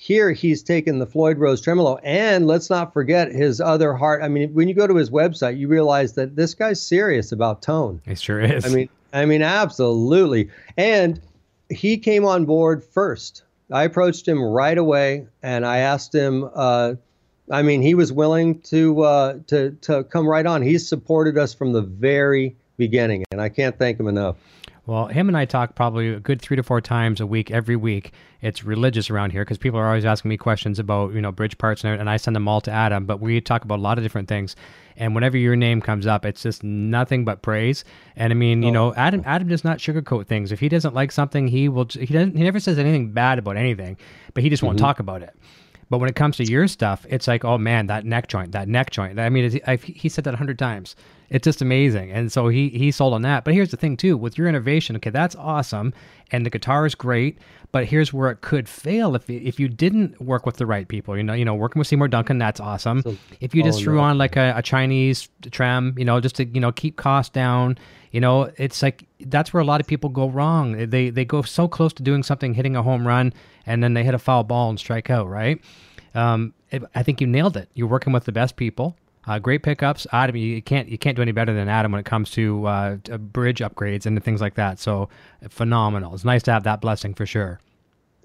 here he's taken the Floyd Rose tremolo, and let's not forget his other heart. I mean, when you go to his website, you realize that this guy's serious about tone. He sure is. I mean, I mean, absolutely. And he came on board first. I approached him right away, and I asked him. Uh, I mean, he was willing to uh, to to come right on. He's supported us from the very beginning, and I can't thank him enough. Well, him and I talk probably a good three to four times a week, every week. It's religious around here because people are always asking me questions about you know bridge parts, and, and I send them all to Adam. But we talk about a lot of different things, and whenever your name comes up, it's just nothing but praise. And I mean, you oh. know, Adam Adam does not sugarcoat things. If he doesn't like something, he will. He doesn't. He never says anything bad about anything, but he just won't mm-hmm. talk about it. But when it comes to your stuff, it's like, oh man, that neck joint, that neck joint. I mean, I've, he said that a hundred times. It's just amazing, and so he he sold on that. But here's the thing too, with your innovation, okay, that's awesome, and the guitar is great. But here's where it could fail if if you didn't work with the right people. You know, you know, working with Seymour Duncan, that's awesome. So, if you just oh, threw no. on like a, a Chinese trem, you know, just to you know keep costs down. You know, it's like that's where a lot of people go wrong. They they go so close to doing something, hitting a home run, and then they hit a foul ball and strike out, right? Um, it, I think you nailed it. You're working with the best people. Uh, great pickups, Adam. You can't you can't do any better than Adam when it comes to, uh, to bridge upgrades and things like that. So phenomenal. It's nice to have that blessing for sure.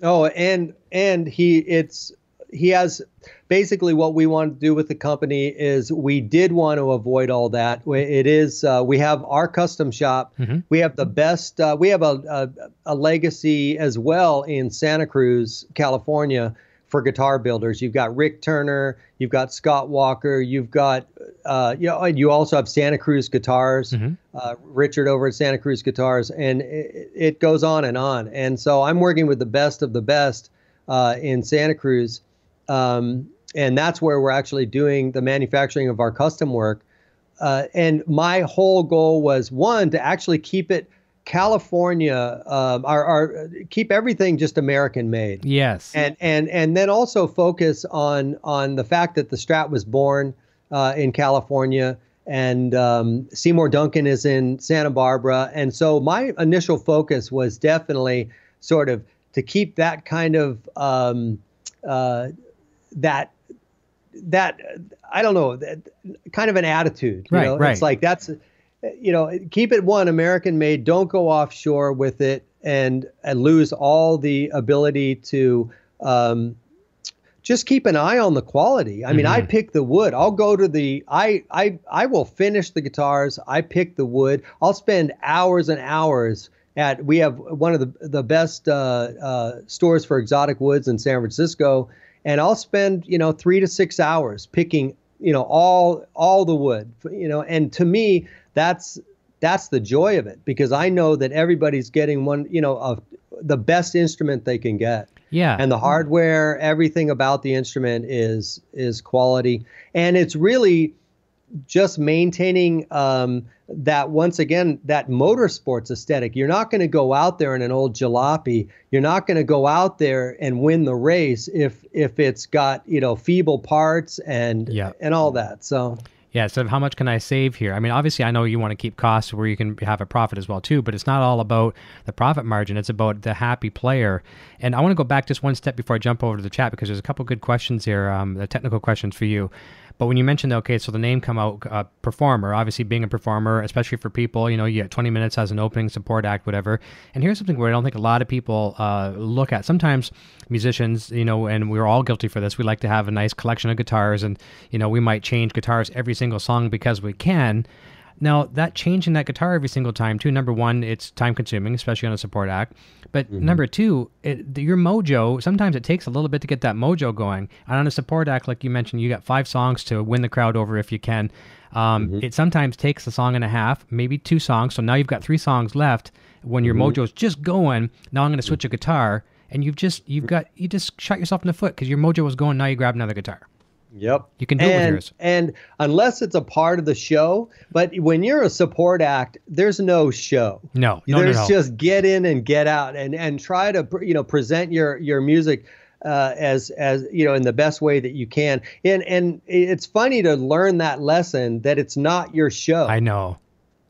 Oh, and and he it's he has basically what we want to do with the company is we did want to avoid all that. It is uh, we have our custom shop. Mm-hmm. We have the best. Uh, we have a, a, a legacy as well in Santa Cruz, California for guitar builders. You've got Rick Turner, you've got Scott Walker, you've got uh, you know, and you also have Santa Cruz Guitars, mm-hmm. uh, Richard over at Santa Cruz Guitars, and it, it, goes on and on. And so I'm working with the best of the best uh, in Santa Cruz, um, and that's where we're actually doing the manufacturing of our custom work. Uh, and my whole goal was one to actually keep it California, um, our, our, keep everything just American made. Yes, and and and then also focus on on the fact that the Strat was born uh, in California, and um, Seymour Duncan is in Santa Barbara, and so my initial focus was definitely sort of to keep that kind of um, uh, that that I don't know that kind of an attitude. You right, know? right. It's like that's you know, keep it one American made. Don't go offshore with it and, and lose all the ability to um, just keep an eye on the quality. I mean, mm-hmm. I pick the wood. I'll go to the I I I will finish the guitars. I pick the wood. I'll spend hours and hours at. We have one of the the best uh, uh, stores for exotic woods in San Francisco, and I'll spend you know three to six hours picking you know all all the wood. You know, and to me that's that's the joy of it because I know that everybody's getting one, you know, of the best instrument they can get. Yeah. And the hardware, everything about the instrument is is quality, and it's really just maintaining um, that once again that motorsports aesthetic. You're not going to go out there in an old jalopy. You're not going to go out there and win the race if if it's got you know feeble parts and yeah. and all that. So Yeah, so how much can I save here? I mean, obviously, I know you want to keep costs where you can have a profit as well too, but it's not all about the profit margin. It's about the happy player. And I want to go back just one step before I jump over to the chat because there's a couple good questions here, um, the technical questions for you. But when you mentioned, okay, so the name come out, uh, performer, obviously being a performer, especially for people, you know, you get 20 minutes as an opening support act, whatever. And here's something where I don't think a lot of people uh, look at. Sometimes musicians, you know, and we're all guilty for this. We like to have a nice collection of guitars, and you know, we might change guitars every single song because we can. Now, that changing that guitar every single time, too, number one, it's time consuming, especially on a support act. But mm-hmm. number two, it, your mojo, sometimes it takes a little bit to get that mojo going. And on a support act, like you mentioned, you got five songs to win the crowd over if you can. Um, mm-hmm. It sometimes takes a song and a half, maybe two songs. So now you've got three songs left. When your mm-hmm. mojo's just going, now I'm going to switch a guitar. And you've just, you've got, you just shot yourself in the foot because your mojo was going. Now you grab another guitar. Yep. You can do and, it with yours. And unless it's a part of the show, but when you're a support act, there's no show. No, no there's no, no. just get in and get out and and try to you know present your your music uh, as as you know in the best way that you can. And and it's funny to learn that lesson that it's not your show. I know.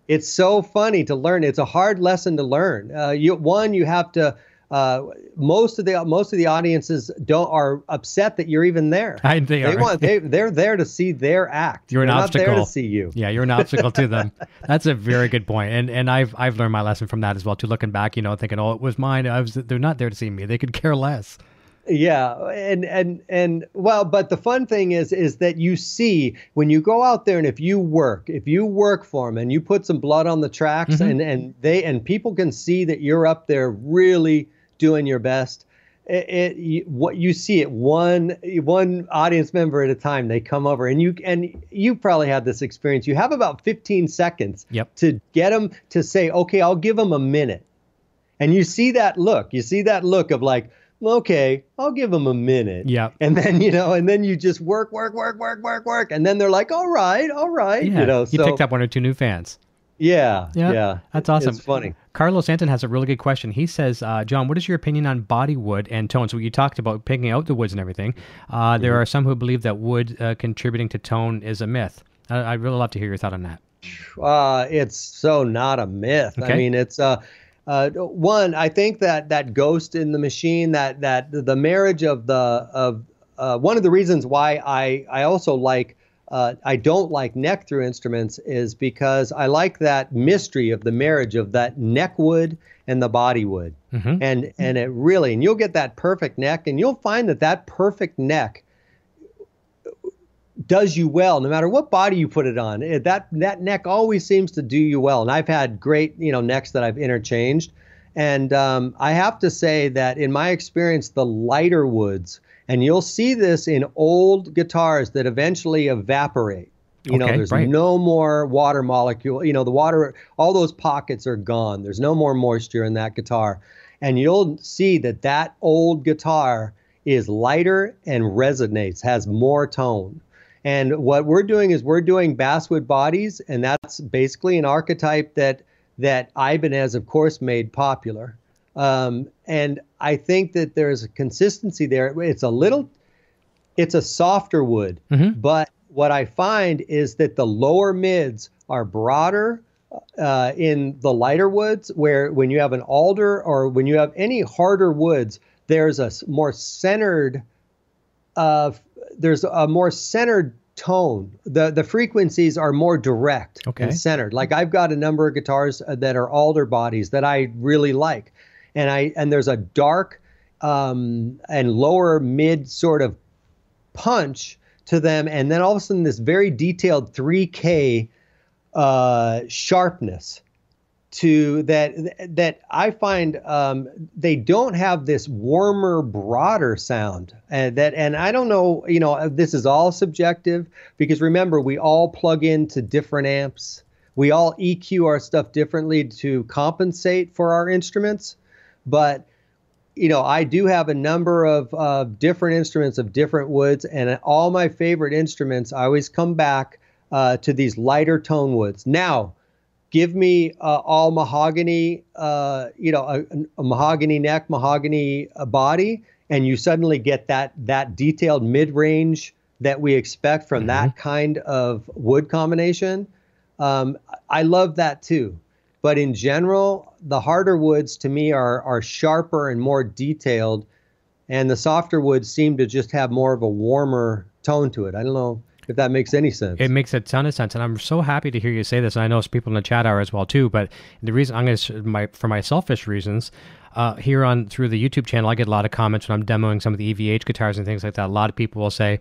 It's so funny to learn. It's a hard lesson to learn. Uh, you one you have to uh, most of the most of the audiences don't are upset that you're even there. I, they, they are. want they they're there to see their act. You're an they're obstacle. Not there to see you. Yeah, you're an obstacle to them. That's a very good point. And and I've I've learned my lesson from that as well. To looking back, you know, thinking, oh, it was mine. I was. They're not there to see me. They could care less. Yeah, and and and well, but the fun thing is is that you see when you go out there and if you work, if you work for them and you put some blood on the tracks mm-hmm. and and they and people can see that you're up there really doing your best. It, it you, what you see it one one audience member at a time. They come over and you and you probably had this experience. You have about 15 seconds yep. to get them to say, okay, I'll give them a minute, and you see that look. You see that look of like, okay, I'll give them a minute. Yeah. And then, you know, and then you just work, work, work, work, work, work. And then they're like, all right, all right. Yeah. You know, you so, picked up one or two new fans. Yeah, yeah, yeah. That's awesome. It's funny. Carlos Anton has a really good question. He says, uh, John, what is your opinion on body wood and tone? So you talked about picking out the woods and everything. Uh, mm-hmm. There are some who believe that wood uh, contributing to tone is a myth. I, would really love to hear your thought on that. Uh, it's so not a myth. Okay. I mean, it's uh, uh, one. I think that that ghost in the machine, that that the marriage of the of uh, one of the reasons why I I also like uh, I don't like neck through instruments is because I like that mystery of the marriage of that neck wood and the body wood. Mm-hmm. And and it really and you'll get that perfect neck and you'll find that that perfect neck does you well no matter what body you put it on. It, that that neck always seems to do you well. And I've had great, you know, necks that I've interchanged and um, I have to say that in my experience the lighter woods and you'll see this in old guitars that eventually evaporate. You know, there's right. no more water molecule. You know, the water, all those pockets are gone. There's no more moisture in that guitar. And you'll see that that old guitar is lighter and resonates, has more tone. And what we're doing is we're doing basswood bodies, and that's basically an archetype that that Ibanez, of course, made popular. Um, and I think that there's a consistency there. It's a little, it's a softer wood, mm-hmm. but what I find is that the lower mids are broader uh, in the lighter woods, where when you have an alder or when you have any harder woods, there's a more centered, uh, there's a more centered tone. The the frequencies are more direct okay. and centered. Like I've got a number of guitars uh, that are alder bodies that I really like and I and there's a dark um, and lower mid sort of punch to them, and then all of a sudden this very detailed 3K uh, sharpness to that that I find um, they don't have this warmer, broader sound. And that and I don't know, you know, this is all subjective because remember we all plug into different amps. We all EQ our stuff differently to compensate for our instruments. But you know, I do have a number of uh, different instruments of different woods, and all my favorite instruments, I always come back uh, to these lighter tone woods. Now, give me uh, all mahogany, uh, you know, a, a, mahogany neck, mahogany uh, body, and you suddenly get that that detailed mid-range that we expect from mm-hmm. that kind of wood combination, um, I love that too. But in general, the harder woods to me are are sharper and more detailed, and the softer woods seem to just have more of a warmer tone to it. I don't know if that makes any sense. It makes a ton of sense, and I'm so happy to hear you say this. And I know people in the chat are as well too. But the reason I'm going to my for my selfish reasons, uh, here on through the YouTube channel, I get a lot of comments when I'm demoing some of the EVH guitars and things like that. A lot of people will say,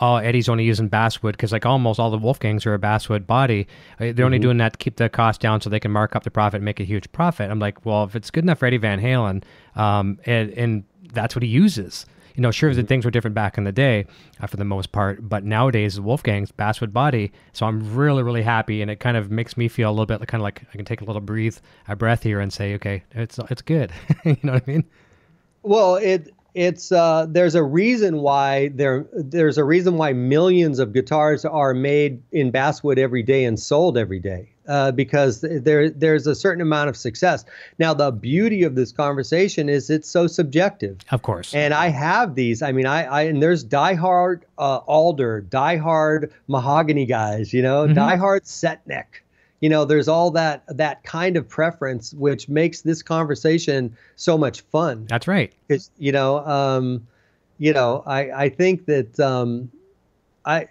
"Oh, Eddie's only using basswood," because like almost all the Wolfgangs are a basswood body. Uh, they're mm-hmm. only doing that to keep the cost down so they can mark up the profit and make a huge profit. I'm like, well, if it's good enough for Eddie Van Halen, um, and, and that's what he uses you know, sure, mm-hmm. things were different back in the day uh, for the most part, but nowadays Wolfgang's Basswood body. So I'm really, really happy, and it kind of makes me feel a little bit like, kind of like I can take a little breathe, a breath here, and say, okay, it's it's good. you know what I mean? Well, it it's uh, there's a reason why there there's a reason why millions of guitars are made in basswood every day and sold every day uh, because there there's a certain amount of success. Now the beauty of this conversation is it's so subjective. Of course. And I have these. I mean, I, I and there's diehard uh, alder, diehard mahogany guys. You know, mm-hmm. diehard set neck you know there's all that that kind of preference which makes this conversation so much fun that's right because you know um you know i i think that um i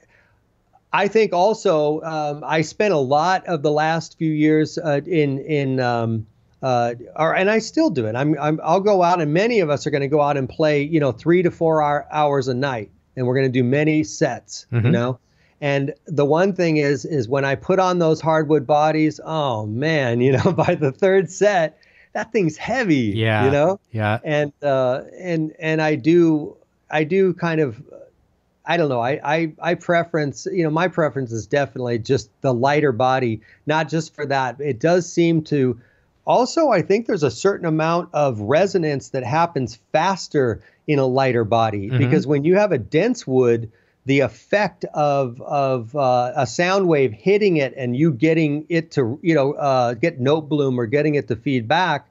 I think also um, I spent a lot of the last few years uh, in in um, uh, or, and I still do it. I'm, I'm I'll go out and many of us are going to go out and play you know three to four hour, hours a night, and we're going to do many sets. Mm-hmm. You know, and the one thing is, is when I put on those hardwood bodies, oh man, you know, by the third set, that thing's heavy. Yeah. You know. Yeah. And uh, and and I do I do kind of I don't know. I, I I preference, you know, my preference is definitely just the lighter body, not just for that. It does seem to also I think there's a certain amount of resonance that happens faster in a lighter body mm-hmm. because when you have a dense wood, the effect of of uh, a sound wave hitting it and you getting it to you know uh, get note bloom or getting it to feed back,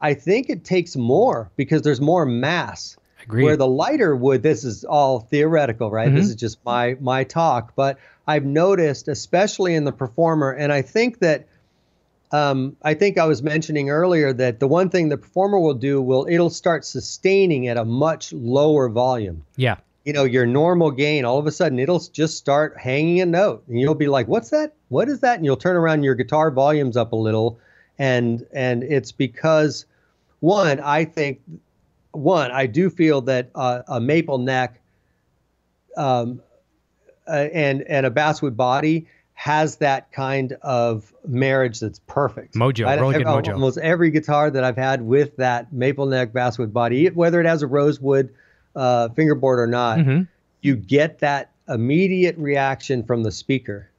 I think it takes more because there's more mass. Agreed. Where the lighter wood, this is all theoretical, right? Mm-hmm. This is just my my talk, but I've noticed, especially in the performer, and I think that. Um, I think I was mentioning earlier that the one thing the performer will do will it'll start sustaining at a much lower volume. Yeah you know, your normal gain, all of a sudden it'll just start hanging a note. And you'll be like, what's that? What is that? And you'll turn around your guitar volumes up a little. And and it's because one, I think one, I do feel that uh, a maple neck um, uh, and and a basswood body has that kind of marriage that's perfect. Mojo, I, really good mojo. Almost every guitar that I've had with that maple neck basswood body, whether it has a rosewood uh, fingerboard or not, mm-hmm. you get that immediate reaction from the speaker.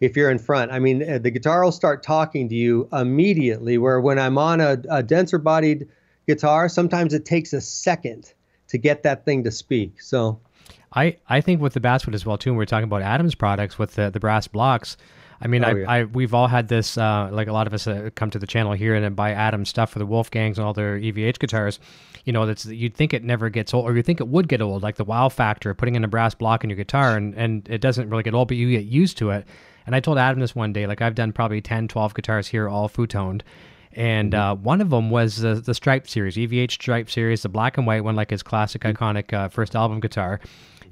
If you're in front, I mean, uh, the guitar will start talking to you immediately. Where when I'm on a, a denser bodied guitar, sometimes it takes a second to get that thing to speak. So, I I think with the basswood as well too. And we're talking about Adams products with the the brass blocks. I mean, oh, I, yeah. I we've all had this. Uh, like a lot of us uh, come to the channel here and buy Adams stuff for the Wolfgangs and all their EVH guitars you know, that's you'd think it never gets old, or you think it would get old, like the wow factor putting in a brass block in your guitar, and and it doesn't really get old, but you get used to it. And I told Adam this one day, like I've done probably 10, 12 guitars here, all Futoned. And mm-hmm. uh, one of them was the, the Stripe series, EVH Stripe series, the black and white one, like his classic, mm-hmm. iconic uh, first album guitar.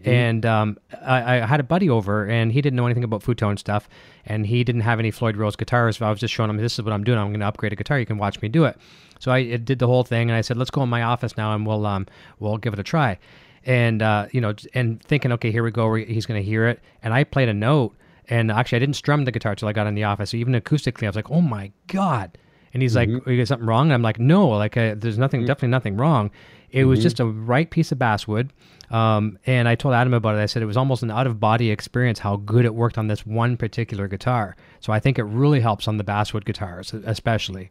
Mm-hmm. And um, I, I, had a buddy over, and he didn't know anything about Futone stuff, and he didn't have any Floyd Rose guitars. So I was just showing him, this is what I'm doing. I'm going to upgrade a guitar. You can watch me do it. So I did the whole thing, and I said, "Let's go in my office now, and we'll um we'll give it a try." And uh, you know, and thinking, okay, here we go. He's going to hear it, and I played a note, and actually, I didn't strum the guitar till I got in the office. So even acoustically, I was like, "Oh my god!" And he's mm-hmm. like, "You got something wrong?" And I'm like, "No, like uh, there's nothing, mm-hmm. definitely nothing wrong. It mm-hmm. was just a right piece of basswood." Um, and I told Adam about it. I said it was almost an out of body experience how good it worked on this one particular guitar. So I think it really helps on the basswood guitars, especially.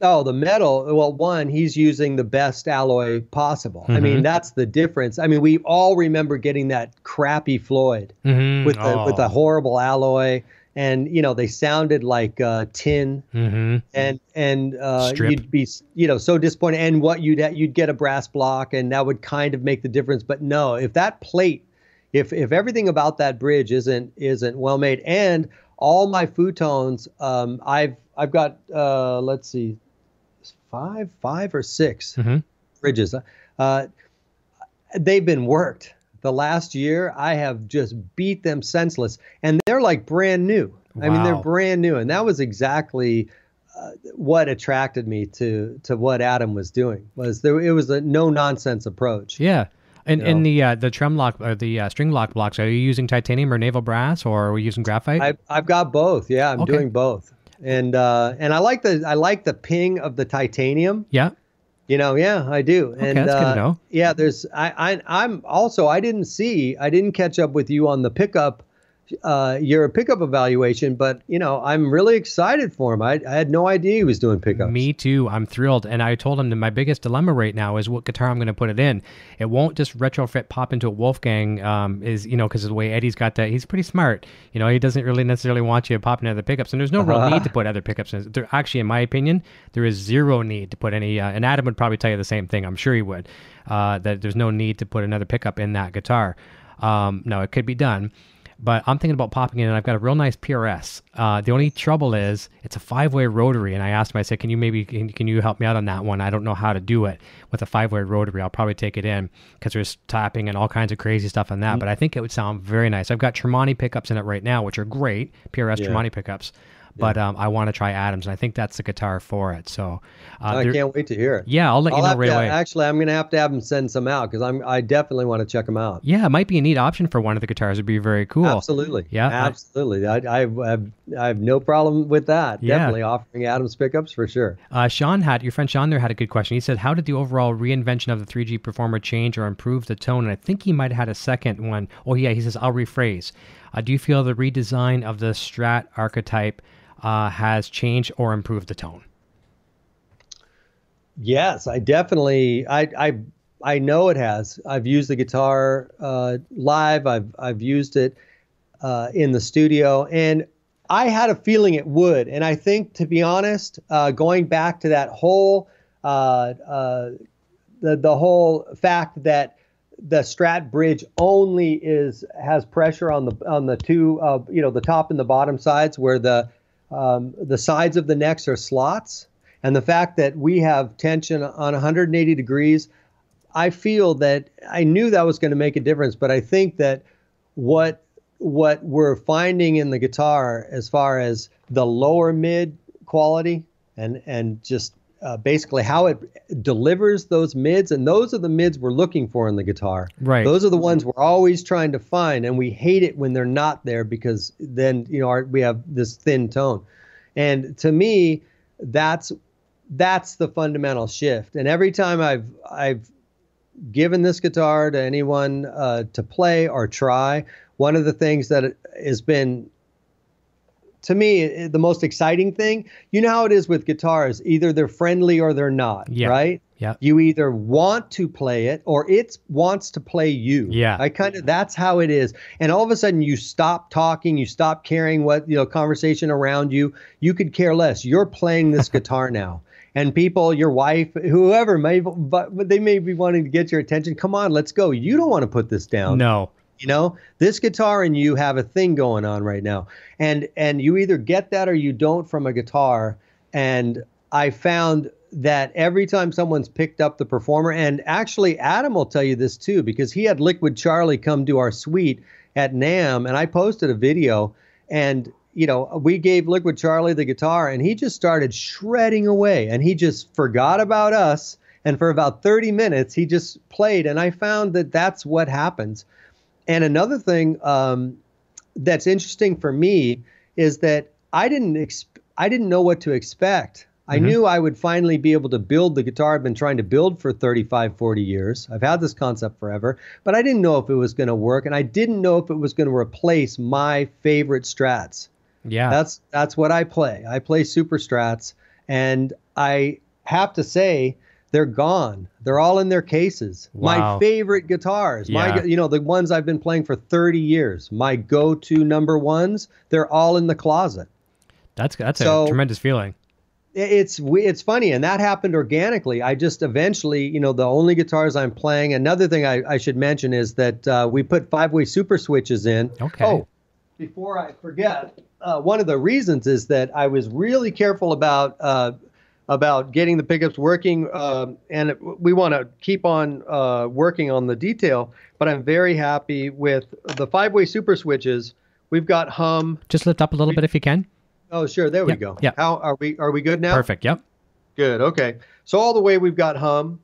Oh, the metal. Well, one, he's using the best alloy possible. Mm-hmm. I mean, mm-hmm. that's the difference. I mean, we all remember getting that crappy Floyd mm-hmm. with the oh. with the oh. horrible alloy, and you know they sounded like uh, tin, mm-hmm. and and uh, you'd be you know so disappointed. And what you'd you'd get a brass block, and that would kind of make the difference. But no, if that plate if if everything about that bridge isn't isn't well made, and all my futones, um, I've I've got uh, let's see, five five or 6 Mhm. bridges. Uh, they've been worked. The last year, I have just beat them senseless, and they're like brand new. I mean, they're brand new, and that was exactly uh, what attracted me to to what Adam was doing. Was there? It was a no nonsense approach. Yeah. And You in know? the uh, the trem lock or the uh, string lock blocks, are you using titanium or naval brass, or are we using graphite? I've I've got both. Yeah, I'm Okay. doing both, and uh, and I like the I like the ping of the titanium. yeah. You know, yeah, I do. Okay, and that's good to uh, know. Yeah, there's I, I I'm also I didn't see I didn't catch up with you on the pickup uh your pickup evaluation, but you know, I'm really excited for him. I, I had no idea he was doing pickups. Me too. I'm thrilled. And I told him that my biggest dilemma right now is what guitar I'm going to put it in. It won't just retrofit pop into a Wolfgang, um, is, you know, because of the way Eddie's got that. He's pretty smart. You know, he doesn't really necessarily want you to pop into other pickups. And there's no real need to put other pickups in. There, actually, in my opinion, there is zero need to put any. Uh, and Adam would probably tell you the same thing. I'm sure he would. Uh, that there's no need to put another pickup in that guitar. Um, no, it could be done. But I'm thinking about popping in, and I've got a real nice PRS. Uh, the only trouble is it's a five-way rotary, and I asked him. I said, "Can you maybe can, can you help me out on that one? I don't know how to do it with a five-way rotary. I'll probably take it in because there's tapping and all kinds of crazy stuff on that. But I think it would sound very nice. I've got Tremonti pickups in it right now, which are great PRS Yeah. Tremonti pickups. But um, I want to try Adams, and I think that's the guitar for it. So, uh, I there- can't wait to hear it. yeah, I'll let I'll you know right to, away. Actually, I'm gonna have to have him send some out because I'm I definitely want to check them out. yeah, it might be a neat option for one of the guitars. It'd be very cool. Absolutely. Yeah, Absolutely. I, I, have, I have no problem with that. Yeah. Definitely offering Adams pickups for sure. Uh, Sean had your friend Sean there had a good question. He said, "How did the overall reinvention of the 3G Performer change or improve the tone?" And I think he might have had a second one. Oh yeah, he says, "I'll rephrase. Uh, do you feel the redesign of the Strat archetype uh, has changed or improved the tone?" Yes, I definitely. I I I know it has. I've used the guitar uh, live. I've I've used it uh, in the studio, and I had a feeling it would. And I think, to be honest, uh, going back to that whole uh, uh, the the whole fact that the Strat bridge only is has pressure on the on the two uh, you know the top and the bottom sides where the um, the sides of the necks are slots and the fact that we have tension on 180 degrees I feel that I knew that was going to make a difference but I think that what what we're finding in the guitar as far as the lower mid quality and and just uh, basically how it delivers those mids and those are the mids we're looking for in the guitar. Right. those are the ones we're always trying to find and we hate it when they're not there because then you know our, we have this thin tone. And to me that's that's the fundamental shift. And every time i've i've given this guitar to anyone uh, to play or try one of the things that has been to me the most exciting thing you know how it is with guitars either they're friendly or they're not Yeah. right? Yeah. you either want to play it or it wants to play you. Yeah. i kind of that's how it is. And all of a sudden you stop talking you stop caring what you know conversation around you. You could care less. You're playing this guitar now. And people your wife whoever may but but they may be wanting to get your attention. Come on let's go. You don't want to put this down. No. You know, this guitar and you have a thing going on right now, and and you either get that or you don't from a guitar. And I found that every time someone's picked up the performer, and actually Adam will tell you this too, because he had Liquid Charlie come to our suite at NAMM, and I posted a video, and you know we gave Liquid Charlie the guitar, and he just started shredding away, and he just forgot about us. And for about 30 minutes, he just played, and I found that that's what happens. And another thing um, that's interesting for me is that I didn't exp- I didn't know what to expect. I knew I would finally be able to build the guitar I've been trying to build for 35, 40 years. I've had this concept forever, but I didn't know if it was going to work, and I didn't know if it was going to replace my favorite strats. Yeah. That's that's what I play. I play super strats, and I have to say they're gone. They're all in their cases. Wow. My favorite guitars, my Yeah. gu- you know the ones I've been playing for 30 years, my go-to number ones, they're all in the closet. that's that's so- a tremendous feeling. it's it's funny and that happened organically i just eventually you know the only guitars i'm playing another thing i, I should mention is that uh, we put five way super switches in Okay. oh before i forget uh, one of the reasons is that i was really careful about uh, about getting the pickups working um and it, we want to keep on uh, working on the detail but i'm very happy with the five way super switches we've got hum Just lift up a little bit if you can. oh sure there we go yep. how are we are we good now Perfect. Yep. Good. Okay. So all the way we've got hum.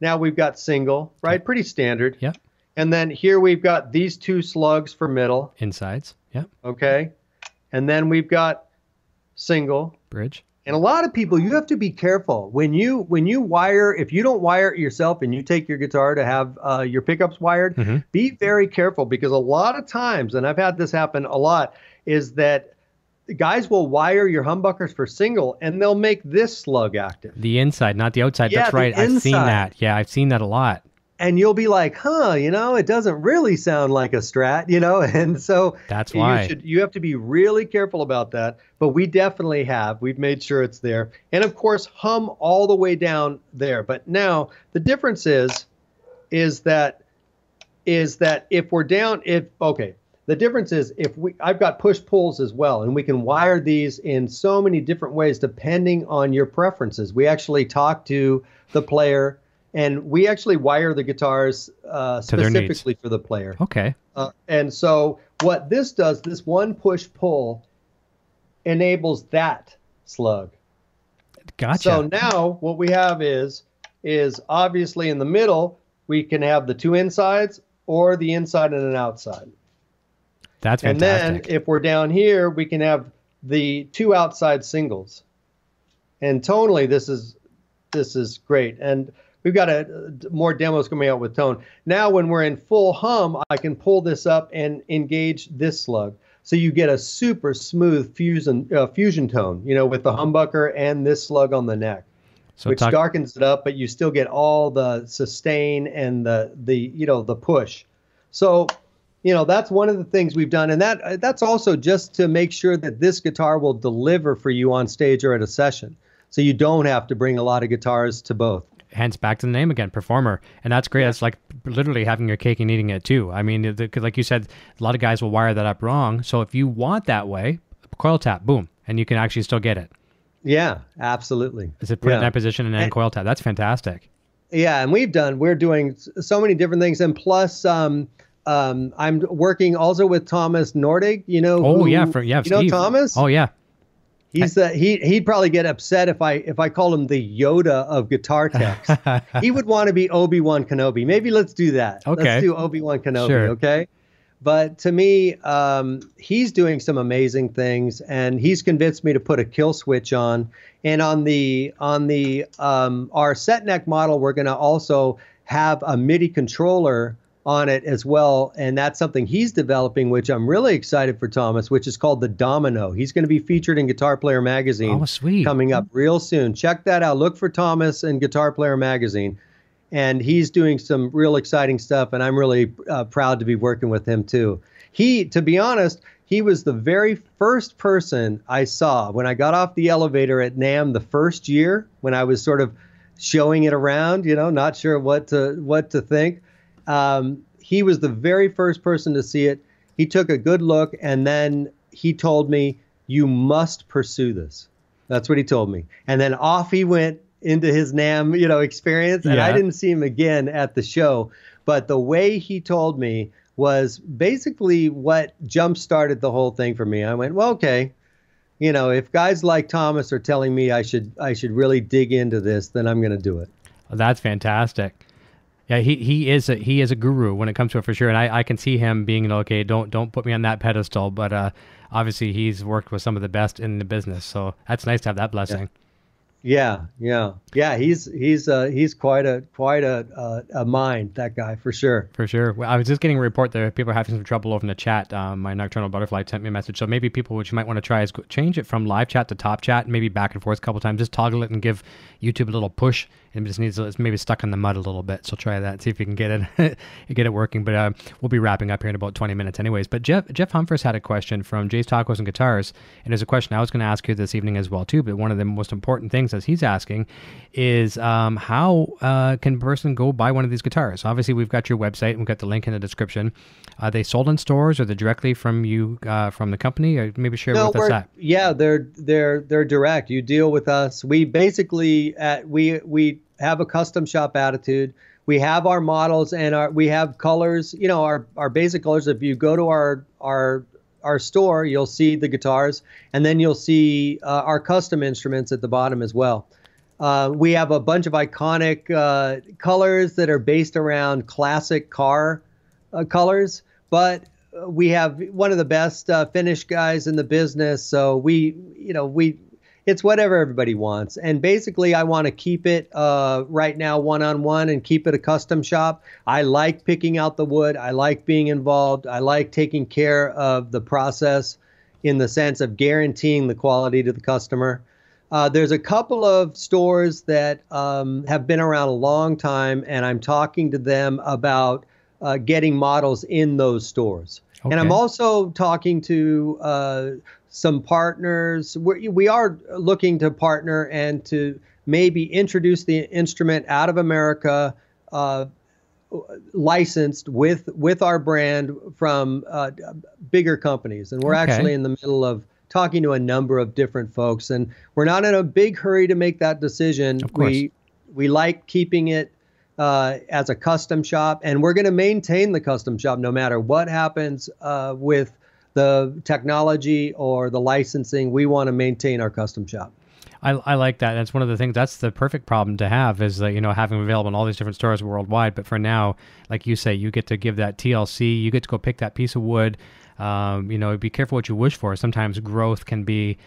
Now we've got single, right? Pretty standard. Yep. And then here we've got these two slugs for middle. Insides. Yep. Okay. And then we've got single. Bridge. And a lot of people, you have to be careful when you when you wire. If you don't wire it yourself and you take your guitar to have uh, your pickups wired, Mhm. be very careful because a lot of times, and I've had this happen a lot, is that guys will wire your humbuckers for single and they'll make this slug active. The inside, not the outside. Yeah, That's right. I've seen that. Yeah, I've seen that a lot. And you'll be like, huh, you know, it doesn't really sound like a strat, you know, and so That's you why. should you have to be really careful about that. But we definitely have. We've made sure it's there, and of course, hum all the way down there. But now the difference is, is that is that if we're down, if okay. The difference is if we I've got push pulls as well, and we can wire these in so many different ways depending on your preferences. We actually talk to the player, and we actually wire the guitars uh, To their needs. specifically for the player. Okay. Uh, and so what this does, this one push pull, enables that slug. Gotcha. So now what we have is is obviously in the middle we can have the two insides or the inside and an outside. That's fantastic. And then if we're down here, we can have the two outside singles. And tonally, this is this is great. And we've got a, more demos coming out with tone. Now, when we're in full hum, I can pull this up and engage this slug. So you get a super smooth fusion uh, fusion tone, you know, with the humbucker and this slug on the neck so which talk, darkens it up, but you still get all the sustain and the the you know the push. So, you know that's one of the things we've done, and that that's also just to make sure that this guitar will deliver for you on stage or at a session. So you don't have to bring a lot of guitars to both. Hence back to the name again, performer, and that's great. It's like literally having your cake and eating it too. I mean, the, 'cause like you said, a lot of guys will wire that up wrong. So if you want that way, coil tap, boom, and you can actually still get it. Yeah, absolutely. Is it put it in that position and then And- coil tap? That's fantastic. Yeah, and we've done. We're doing so many different things, and plus, um, um, I'm working also with Thomas Nordegg. You know? Oh who- yeah, for yeah, you know Thomas? Oh yeah, He's the he he'd probably get upset if I if I call him the Yoda of guitar techs. he would want to be Obi Wan Kenobi. Maybe let's do that. Okay. Let's do Obi Wan Kenobi. Sure. Okay. But to me, um, he's doing some amazing things, and he's convinced me to put a kill switch on. And on the on the um, our set neck model, we're going to also have a MIDI controller on it as well, and that's something he's developing, which I'm really excited for Thomas, which is called the Domino. He's going to be featured in Guitar Player magazine oh sweet. coming up real soon. Check that out. Look for Thomas in Guitar Player magazine. And he's doing some real exciting stuff, and I'm really uh, proud to be working with him too. He, to be honest, he was the very first person I saw when I got off the elevator at NAMM the first year when I was sort of showing it around, you know, not sure what to what to think. Um, he was the very first person to see it. He took a good look, and then he told me, "You must pursue this." That's what he told me. And then off he went into his NAMM, you know, experience. And I didn't see him again at the show. But the way he told me was basically what jump started the whole thing for me. I went, well, okay. You know, if guys like Thomas are telling me I should I should really dig into this, then I'm going to do it. That's fantastic. Yeah, he, he is a, he is a guru when it comes to it for sure, and I, I can see him being okay. Don't don't put me on that pedestal, but uh, obviously he's worked with some of the best in the business, so that's nice to have that blessing. Yeah, yeah, yeah. He's he's uh, he's quite a quite a uh, a mind that guy for sure. For sure. Well, I was just getting a report that people are having some trouble over in the chat. Um, my nocturnal butterfly sent me a message, so maybe people which you might want to try is change it from live chat to top chat, maybe back and forth a couple times. Just toggle it and give YouTube a little push. It just needs it's maybe stuck in the mud a little bit. So try that. See if you can get it get it working. But uh, we'll be wrapping up here in about 20 minutes, anyways. But Jeff Jeff Humphreys had a question from Jay's Tacos and Guitars, and there's a question I was going to ask you this evening as well too. But one of the most important things as he's asking is um, how uh, can a person go buy one of these guitars? Obviously, we've got your website. We've got the link in the description. Are they sold in stores or they directly from you uh, from the company? Or maybe share no, with us that. Yeah, they're they're they're direct. You deal with us. We basically at, we we have a custom shop attitude. We have our models and our we have colors. You know our our basic colors. If you go to our our our store, you'll see the guitars, and then you'll see uh, our custom instruments at the bottom as well. Uh, we have a bunch of iconic uh, colors that are based around classic car uh, colors, but we have one of the best uh, finish guys in the business. So we, you know, we, it's whatever everybody wants. And basically, I want to keep it uh, right now one on one and keep it a custom shop. I like picking out the wood. I like being involved. I like taking care of the process in the sense of guaranteeing the quality to the customer. Uh, there's a couple of stores that um, have been around a long time, and I'm talking to them about uh, getting models in those stores. Okay. And I'm also talking to uh, some partners. We're, we are looking to partner and to maybe introduce the instrument out of America, uh, licensed with with our brand from uh, bigger companies. And we're okay. actually in the middle of talking to a number of different folks, and we're not in a big hurry to make that decision. We we like keeping it uh, as a custom shop, and we're going to maintain the custom shop no matter what happens uh, with the technology or the licensing. We want to maintain our custom shop. I, I like that. That's one of the things. That's the perfect problem to have is that you know having available in all these different stores worldwide. But for now, like you say, you get to give that TLC. You get to go pick that piece of wood um, you know, be careful what you wish for. Sometimes growth can be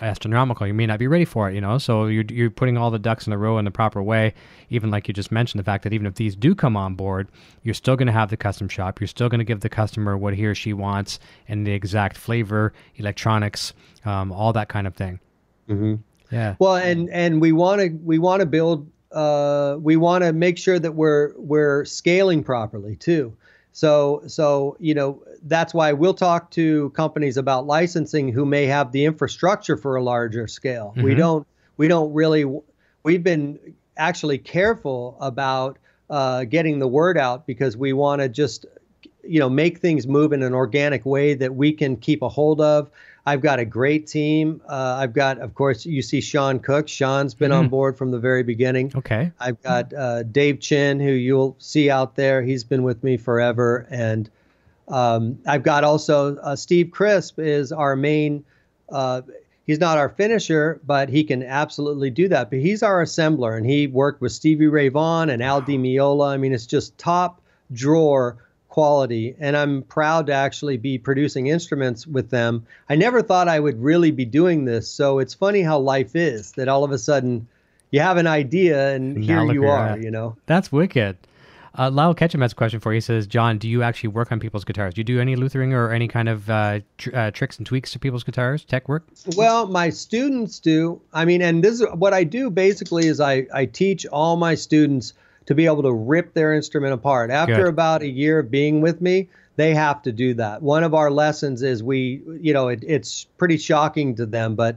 astronomical. You may not be ready for it, you know. So you're, you're putting all the ducks in a row in the proper way. Even like you just mentioned, the fact that even if these do come on board, you're still going to have the custom shop. You're still going to give the customer what he or she wants and the exact flavor, electronics, um, all that kind of thing. Mm-hmm. Yeah. Well, and and we want to we want to build. Uh, we want to make sure that we're we're scaling properly too. So, so you know that's why we'll talk to companies about licensing who may have the infrastructure for a larger scale. Mm-hmm. We don't we don't really we've been actually careful about uh, getting the word out because we want to just you know make things move in an organic way that we can keep a hold of I've got a great team. Uh, I've got, of course, you see Sean Cook. Sean's been mm-hmm. on board from the very beginning. Okay. I've got uh, Dave Chin, who you'll see out there. He's been with me forever. And um, I've got also uh, Steve Crisp is our main. Uh, he's not our finisher, but he can absolutely do that. But he's our assembler, and he worked with Stevie Ray Vaughan and Al Di Meola. I mean, it's just top drawer quality and I'm proud to actually be producing instruments with them. I never thought I would really be doing this, so it's funny how life is that all of a sudden you have an idea and now here you are, you know. That's wicked. Uh, Lyle Ketchum has a question for you. He says, John, do you actually work on people's guitars? Do you do any Luthering or any kind of uh, tr- uh, tricks and tweaks to people's guitars, tech work? Well, my students do. I mean, and this is what I do basically is I, I teach all my students – to be able to rip their instrument apart. After Good. about a year of being with me, they have to do that. One of our lessons is we, you know, it, it's pretty shocking to them, but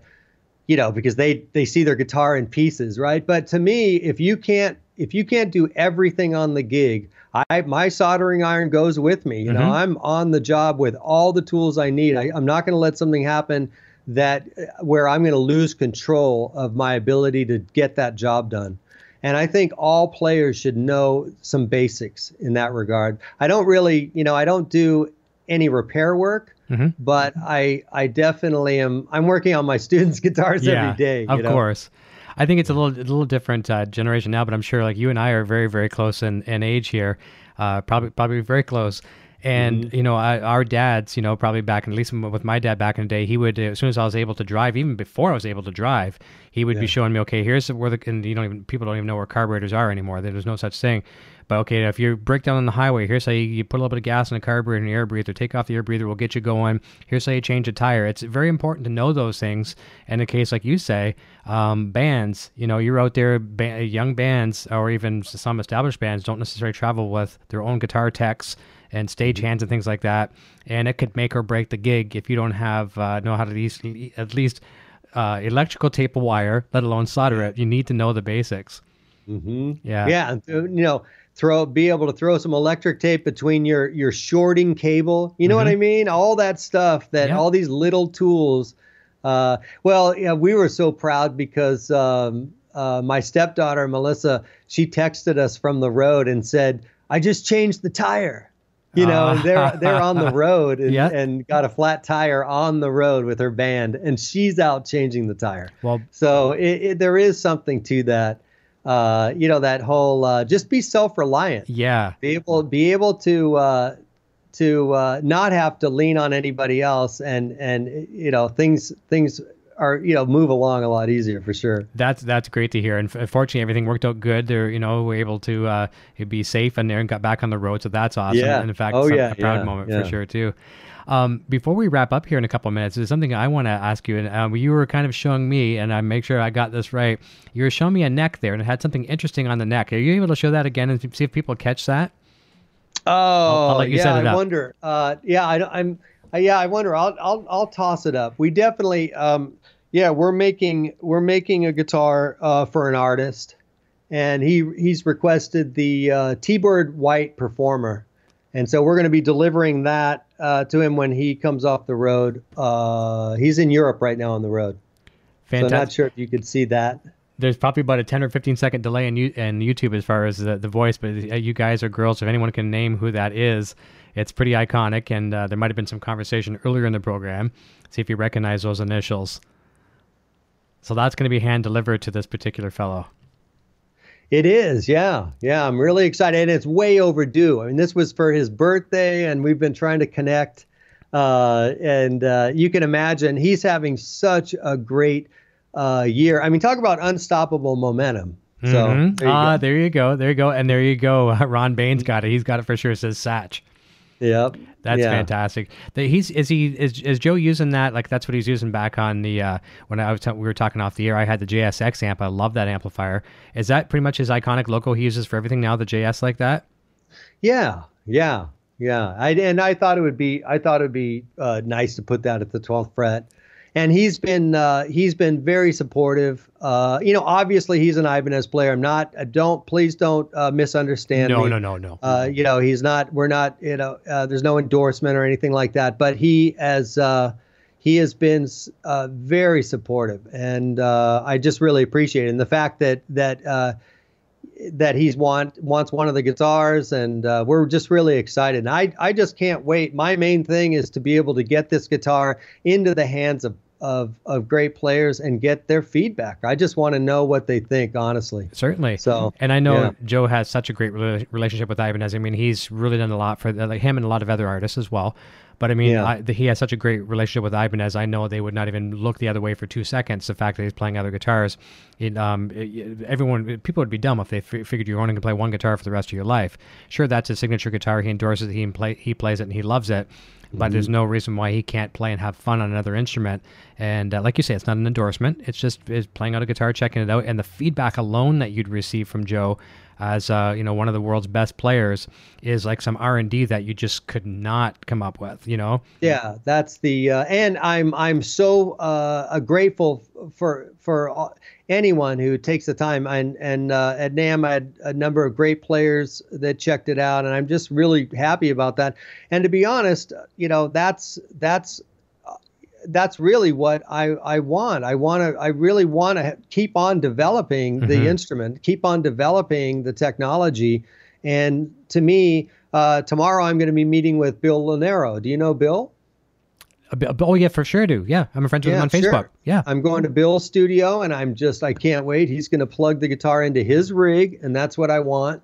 you know, because they they see their guitar in pieces, right? But to me, if you can't if you can't do everything on the gig, I my soldering iron goes with me. You mm-hmm. know, I'm on the job with all the tools I need. I, I'm not going to let something happen that where I'm going to lose control of my ability to get that job done. And I think all players should know some basics in that regard. I don't really, you know, I don't do any repair work, mm-hmm. but I I definitely am. I'm working on my students' guitars yeah, every day. Of know? course. I think it's a little a little different uh, generation now, but I'm sure like you and I are very very close in, in age here, uh, probably probably very close. And mm-hmm. you know, I, our dads, you know, probably back in at least with my dad back in the day, he would as soon as I was able to drive, even before I was able to drive, he would yeah. be showing me, okay, here's where the and you don't even people don't even know where carburetors are anymore. There's no such thing. But okay, if you break down on the highway, here's how you, you, put a little bit of gas in a carburetor and an air breather. Take off the air breather, we'll get you going. Here's how you change a tire. It's very important to know those things. And in a case like you say, um, bands, you know, you're out there, ba- young bands or even some established bands don't necessarily travel with their own guitar techs and stage mm-hmm. hands and things like that. And it could make or break the gig if you don't have uh, know how to at least, at least uh, electrical tape a wire, let alone solder it. You need to know the basics. Mm-hmm. Yeah. Yeah. You know, throw be able to throw some electric tape between your your shorting cable you know mm-hmm. what i mean all that stuff that yeah. all these little tools uh, well yeah we were so proud because um, uh, my stepdaughter melissa she texted us from the road and said i just changed the tire you know uh, they're they're on the road and, yeah. and got a flat tire on the road with her band and she's out changing the tire well so it, it, there is something to that uh, you know that whole uh, just be self-reliant. Yeah, be able be able to uh, to uh, not have to lean on anybody else, and and you know things things are you know move along a lot easier for sure. That's that's great to hear, and fortunately everything worked out good. They're you know we're able to uh, be safe and there and got back on the road, so that's awesome. Yeah. And in fact, oh, yeah, a proud yeah, moment yeah. for sure too. Um, before we wrap up here in a couple of minutes, there's something I want to ask you. And um, you were kind of showing me, and I make sure I got this right. You were showing me a neck there, and it had something interesting on the neck. Are you able to show that again and see if people catch that? Oh, I'll, I'll yeah. I wonder. Uh, yeah, I, am uh, yeah, I wonder. I'll, I'll, I'll toss it up. We definitely, um, yeah, we're making we're making a guitar uh, for an artist, and he he's requested the uh, T-Bird White Performer, and so we're going to be delivering that uh, to him when he comes off the road. Uh, he's in Europe right now on the road. Fantastic. So not sure if you could see that. There's probably about a 10 or 15 second delay in, you, in YouTube as far as the, the voice, but uh, you guys or girls, if anyone can name who that is, it's pretty iconic. And uh, there might have been some conversation earlier in the program. See if you recognize those initials. So that's going to be hand delivered to this particular fellow. It is, yeah, yeah. I'm really excited, and it's way overdue. I mean, this was for his birthday, and we've been trying to connect. Uh, and uh, you can imagine he's having such a great uh, year. I mean, talk about unstoppable momentum. So mm-hmm. there, ah, there you go, there you go, and there you go. Ron Bain's got it. He's got it for sure. It says Satch. Yep. That's yeah. fantastic. That he's is he is, is Joe using that like that's what he's using back on the uh, when I was t- we were talking off the air. I had the JSX amp. I love that amplifier. Is that pretty much his iconic logo he uses for everything now? The JS like that? Yeah, yeah, yeah. I and I thought it would be I thought it would be uh, nice to put that at the 12th fret and he's been uh, he's been very supportive. Uh, you know, obviously he's an Ibanez player. I'm not. Uh, don't please don't uh, misunderstand no, me. No, no, no, no. Uh, you know, he's not. We're not. You know, uh, there's no endorsement or anything like that. But he as he has been very supportive, and I just really appreciate it. And the fact that that that he's want wants one of the guitars, and uh, we're just really excited. And I I just can't wait. My main thing is to be able to get this guitar into the hands of of, of great players and get their feedback. I just want to know what they think, honestly. Certainly. So, and I know yeah. Joe has such a great relationship with Ibanez. I mean, he's really done a lot for like him and a lot of other artists as well. But I mean, yeah. I, the, he has such a great relationship with Ibanez. I know they would not even look the other way for two seconds. The fact that he's playing other guitars, it, um, it, everyone, people would be dumb if they f- figured you're only going to play one guitar for the rest of your life. Sure, that's his signature guitar. He endorses it. He play, he plays it, and he loves it. But mm-hmm. there's no reason why he can't play and have fun on another instrument. And uh, like you say, it's not an endorsement. It's just is playing out a guitar, checking it out, and the feedback alone that you'd receive from Joe as uh, you know one of the world's best players is like some R and D that you just could not come up with. You know. Yeah, that's the uh, and I'm I'm so uh, grateful for for anyone who takes the time. And and uh, at NAMM I had a number of great players that checked it out, and I'm just really happy about that. And to be honest, you know, that's that's that's really what I, I want. I want to. I really want to keep on developing mm-hmm. the instrument, keep on developing the technology. And to me, uh, tomorrow I'm going to be meeting with Bill Lanero. Do you know Bill? Oh yeah, for sure, do. Yeah, I'm a friend with yeah, him on Facebook. Sure. Yeah, I'm going to Bill's studio, and I'm just I can't wait. He's going to plug the guitar into his rig, and that's what I want.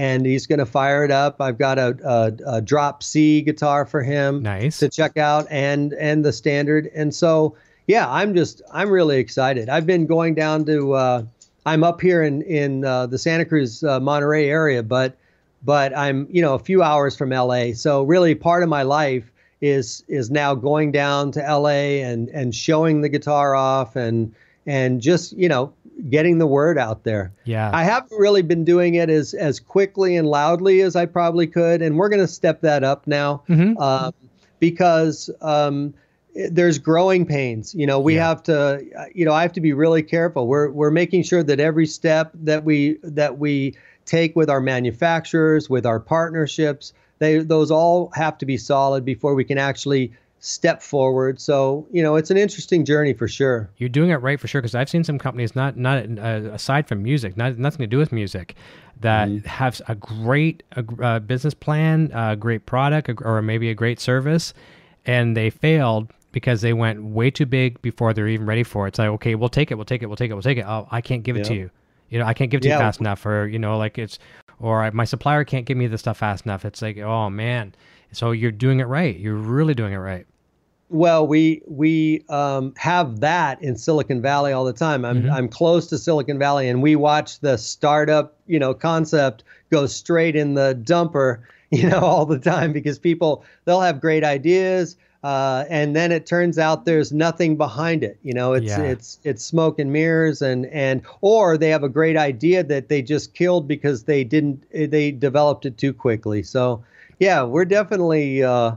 And he's going to fire it up. I've got a, a, a, drop C guitar for him nice. to check out, and and the standard. And so, yeah, I'm just I'm really excited. I've been going down to uh, I'm up here in in uh, the Santa Cruz uh, Monterey area, but but I'm you know a few hours from LA. So really, part of my life is is now going down to LA and and showing the guitar off and and just you know getting the word out there. Yeah. I haven't really been doing it as as quickly and loudly as I probably could, and we're going to step that up now mm-hmm. um, because um, there's growing pains. You know, we yeah. have to. You know, I have to be really careful. We're we're making sure that every step that we that we take with our manufacturers, with our partnerships, they those all have to be solid before we can actually step forward. So you know, it's an interesting journey for sure. You're doing it right for sure because I've seen some companies not not uh, aside from music, not nothing to do with music, that mm-hmm. have a great uh, business plan, a great product, or maybe a great service, and they failed because they went way too big before they're even ready for it. It's like, okay, we'll take it, we'll take it, we'll take it, we'll take it. Oh, I can't give it to you. You know, I can't give it to yeah. you fast enough, or you know, like it's, or my supplier can't give me the stuff fast enough. It's like, oh man. So you're doing it right. You're really doing it right. Well, we we um, have that in Silicon Valley all the time. I'm mm-hmm. I'm close to Silicon Valley, and we watch the startup, you know, concept go straight in the dumper, you know, all the time because people they'll have great ideas, uh, and then it turns out there's nothing behind it. You know, it's yeah. it's it's smoke and mirrors, and and or they have a great idea that they just killed because they didn't they developed it too quickly. So, yeah, we're definitely. Uh,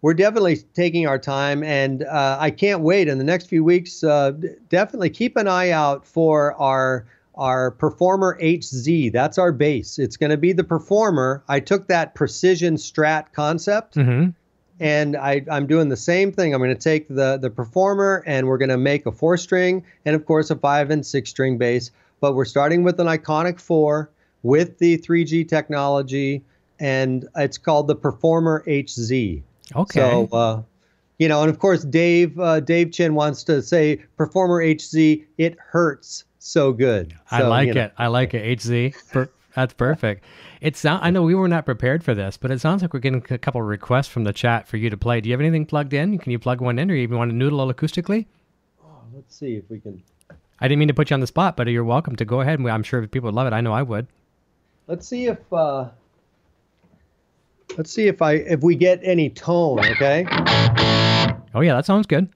we're definitely taking our time, and uh, I can't wait. In the next few weeks, uh, definitely keep an eye out for our our Performer HZ. That's our base. It's going to be the Performer. I took that precision strat concept, mm-hmm. and I, I'm doing the same thing. I'm going to take the the Performer, and we're going to make a four string, and of course a five and six string bass. But we're starting with an iconic four with the 3G technology, and it's called the Performer HZ. Okay. So, uh, you know, and of course, Dave uh, Dave Chin wants to say Performer HZ. It hurts so good. So, I like you know. it. I like it. HZ. Per- that's perfect. It sound. I know we were not prepared for this, but it sounds like we're getting a couple of requests from the chat for you to play. Do you have anything plugged in? Can you plug one in, or you want to noodle acoustically? Oh, let's see if we can. I didn't mean to put you on the spot, but you're welcome to go ahead. I'm sure people would love it. I know I would. Let's see if uh, Let's see if I if we get any tone, okay? Oh yeah, that sounds good.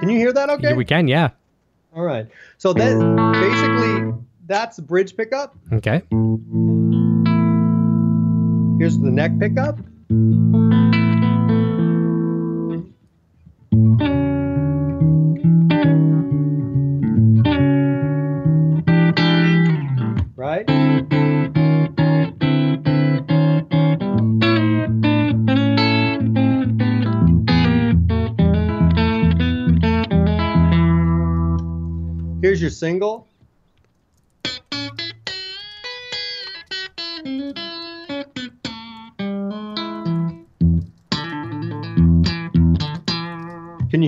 Can you hear that okay? We can, yeah. All right. So then basically that's bridge pickup. Okay. Here's the neck pickup. Right? Here's your single.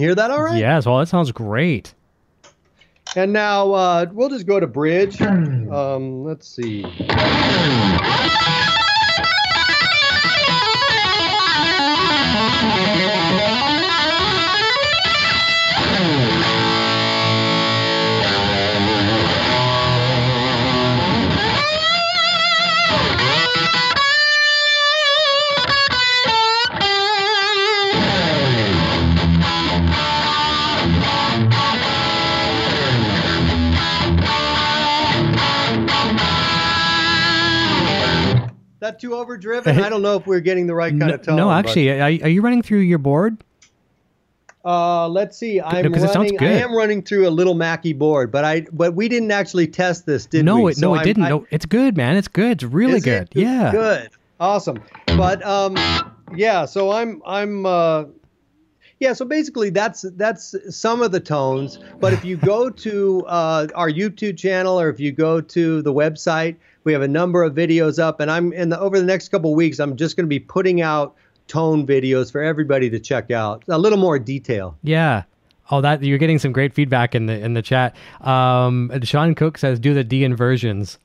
You hear that all right? Yes, well, that sounds great. And now uh, we'll just go to bridge. Um, let's see. That too overdriven? I don't know if we're getting the right kind no, of tone. No, actually, are, are you running through your board? Uh, let's see. I'm running. I am running through a little Mackie board, but I but we didn't actually test this, did no, we? It, so no, it I'm, didn't. I, no, it's good, man. It's good. It's really good. It? Yeah. Good. Awesome. But um, yeah. So I'm I'm uh, Yeah, so basically that's that's some of the tones. But if you go to uh, our YouTube channel or if you go to the website, we have a number of videos up, and I'm in the over the next couple weeks, I'm just going to be putting out tone videos for everybody to check out. A little more detail. Yeah. Oh, that you're getting some great feedback in the in the chat. Um, Sean Cook says, "Do the D inversions."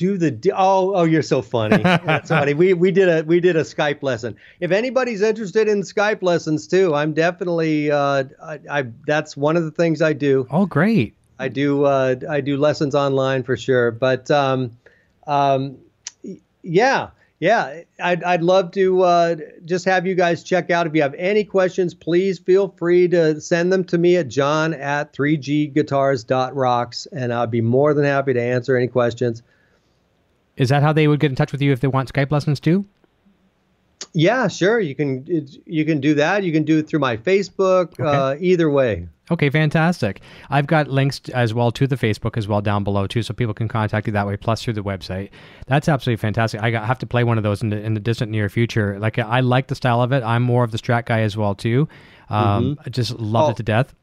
do the d- oh oh you're so funny that's funny we we did a we did a skype lesson if anybody's interested in skype lessons too i'm definitely uh I, I that's one of the things i do oh great i do uh i do lessons online for sure but um um yeah yeah i'd, I'd love to uh just have you guys check out if you have any questions please feel free to send them to me at john at 3gguitars.rocks and i'll be more than happy to answer any questions is that how they would get in touch with you if they want Skype lessons too? Yeah, sure. You can you can do that. You can do it through my Facebook. Okay. Uh, either way. Okay, fantastic. I've got links as well to the Facebook as well down below too, so people can contact you that way. Plus through the website. That's absolutely fantastic. I have to play one of those in the, in the distant near future. Like I like the style of it. I'm more of the Strat guy as well too. Um, mm-hmm. I just love oh. it to death.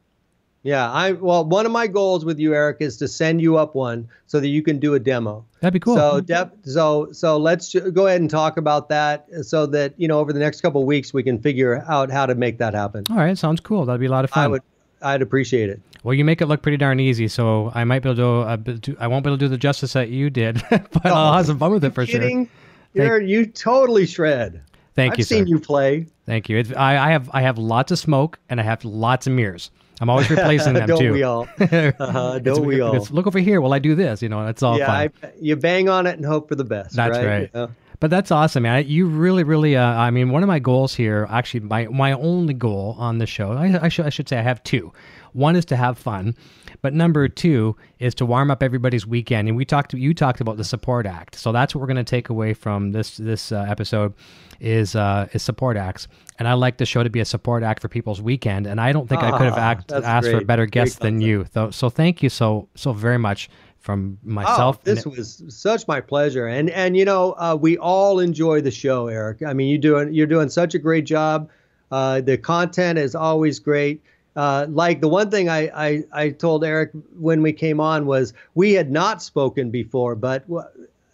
Yeah, I well, one of my goals with you, Eric, is to send you up one so that you can do a demo. That'd be cool. So, def, so, so let's go ahead and talk about that, so that you know over the next couple weeks we can figure out how to make that happen. All right, sounds cool. That'd be a lot of fun. I would, I'd appreciate it. Well, you make it look pretty darn easy, so I might be able to. Uh, I won't be able to do the justice that you did, but oh, I'll have some fun with it for kidding? sure. You're you totally shred. Thank I've you. I've seen you play. Thank you. It, I, I have I have lots of smoke and I have lots of mirrors. I'm always replacing them don't too. We all. Uh-huh, don't we all? Look over here. Well, I do this. You know, it's all yeah, fine. I, you bang on it and hope for the best. That's right. right. You know? But that's awesome, man. You really, really. Uh, I mean, one of my goals here, actually, my my only goal on the show, I, I should I should say, I have two. One is to have fun, but number two is to warm up everybody's weekend. And we talked, you talked about the support act, so that's what we're going to take away from this this uh, episode is uh, is support acts. And I like the show to be a support act for people's weekend. And I don't think I could have ah, act, asked great. for a better guest than you. So, so thank you so so very much from myself. Oh, this was such my pleasure, and and you know uh, we all enjoy the show, Eric. I mean, you doing you're doing such a great job. Uh, the content is always great. Uh, like the one thing I, I I told Eric when we came on was we had not spoken before, but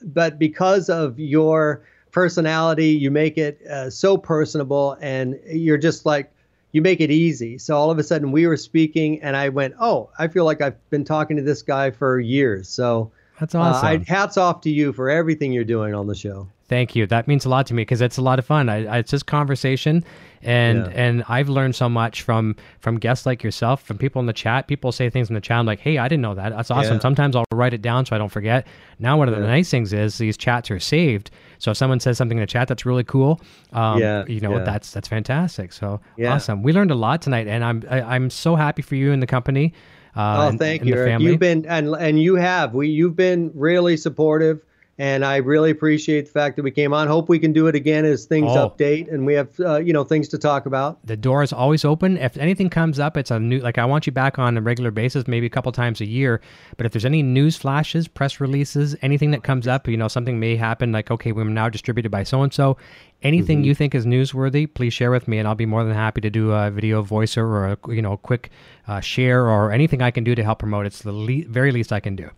but because of your personality. You make it uh, so personable, and you're just like you make it easy. So all of a sudden, we were speaking, and I went, "Oh, I feel like I've been talking to this guy for years." So that's awesome. Uh, I, hats off to you for everything you're doing on the show. Thank you. That means a lot to me because it's a lot of fun. I, I, it's just conversation, and yeah. and I've learned so much from from guests like yourself, from people in the chat. People say things in the chat I'm like, "Hey, I didn't know that. That's awesome." Yeah. Sometimes I'll write it down so I don't forget. Now, one of the yeah. nice things is these chats are saved. So if someone says something in the chat that's really cool, um, yeah, you know that's that's fantastic. So awesome. We learned a lot tonight, and I'm I, am i am so happy for you and the company. Uh, oh, thank and, you. And you've been and and you have we you've been really supportive and I really appreciate the fact that we came on. Hope we can do it again as things oh. update and we have uh, you know things to talk about. The door is always open. If anything comes up, it's a new like I want you back on a regular basis, maybe a couple times a year. But if there's any news flashes, press releases, anything that comes up, you know something may happen. Like okay, we're now distributed by so and so. Anything mm-hmm. you think is newsworthy, please share with me, and I'll be more than happy to do a video voicer or a you know a quick uh, share or anything I can do to help promote. It's the le- very least I can do.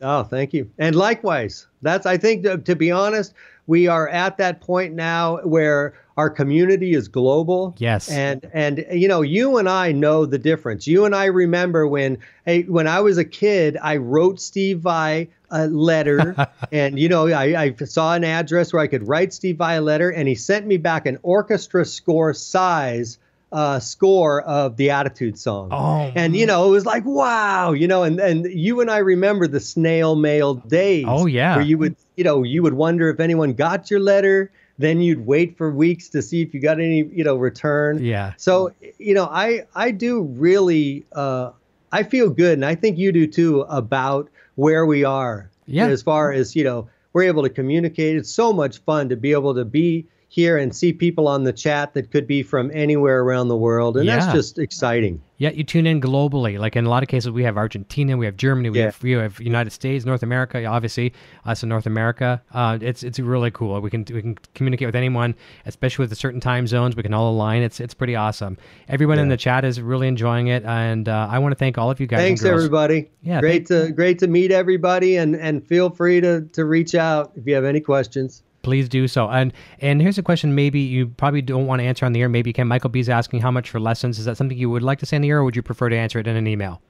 Oh, thank you. And likewise, that's I think to, to, be honest, we are at that point now where our community is global. Yes. And and you know, you and I know the difference. You and I remember when hey when I was a kid, I wrote Steve Vai a letter and you know, I, I saw an address where I could write Steve Vai a letter and he sent me back an orchestra score size uh, score of the Attitude song. Oh, and you know, it was like wow, you know, and and you and I remember the snail mail days. Oh yeah, where you would you know you would wonder if anyone got your letter. Then you'd wait for weeks to see if you got any you know return. Yeah. So you know, I I do really uh, I feel good, and I think you do too about where we are. Yeah. As far as you know, we're able to communicate. It's so much fun to be able to be hear and see people on the chat that could be from anywhere around the world, and Yeah. that's just exciting. Yeah, you tune in globally. Like in a lot of cases, we have Argentina, we have Germany, we Yeah. have we have United States, North America. Obviously, us in North America. Uh, it's it's really cool. We can we can communicate with anyone, especially with the certain time zones. We can all align. It's it's pretty awesome. Everyone in the chat is really enjoying it, and uh, I want to thank all of you guys. Thanks, everybody. Yeah, great to great to meet everybody, and and feel free to to reach out if you have any questions. Please do so. And and here's a question maybe you probably don't want to answer on the air. Maybe you can. Michael B's asking how much for lessons. Is that something you would like to say on the air, or would you prefer to answer it in an email?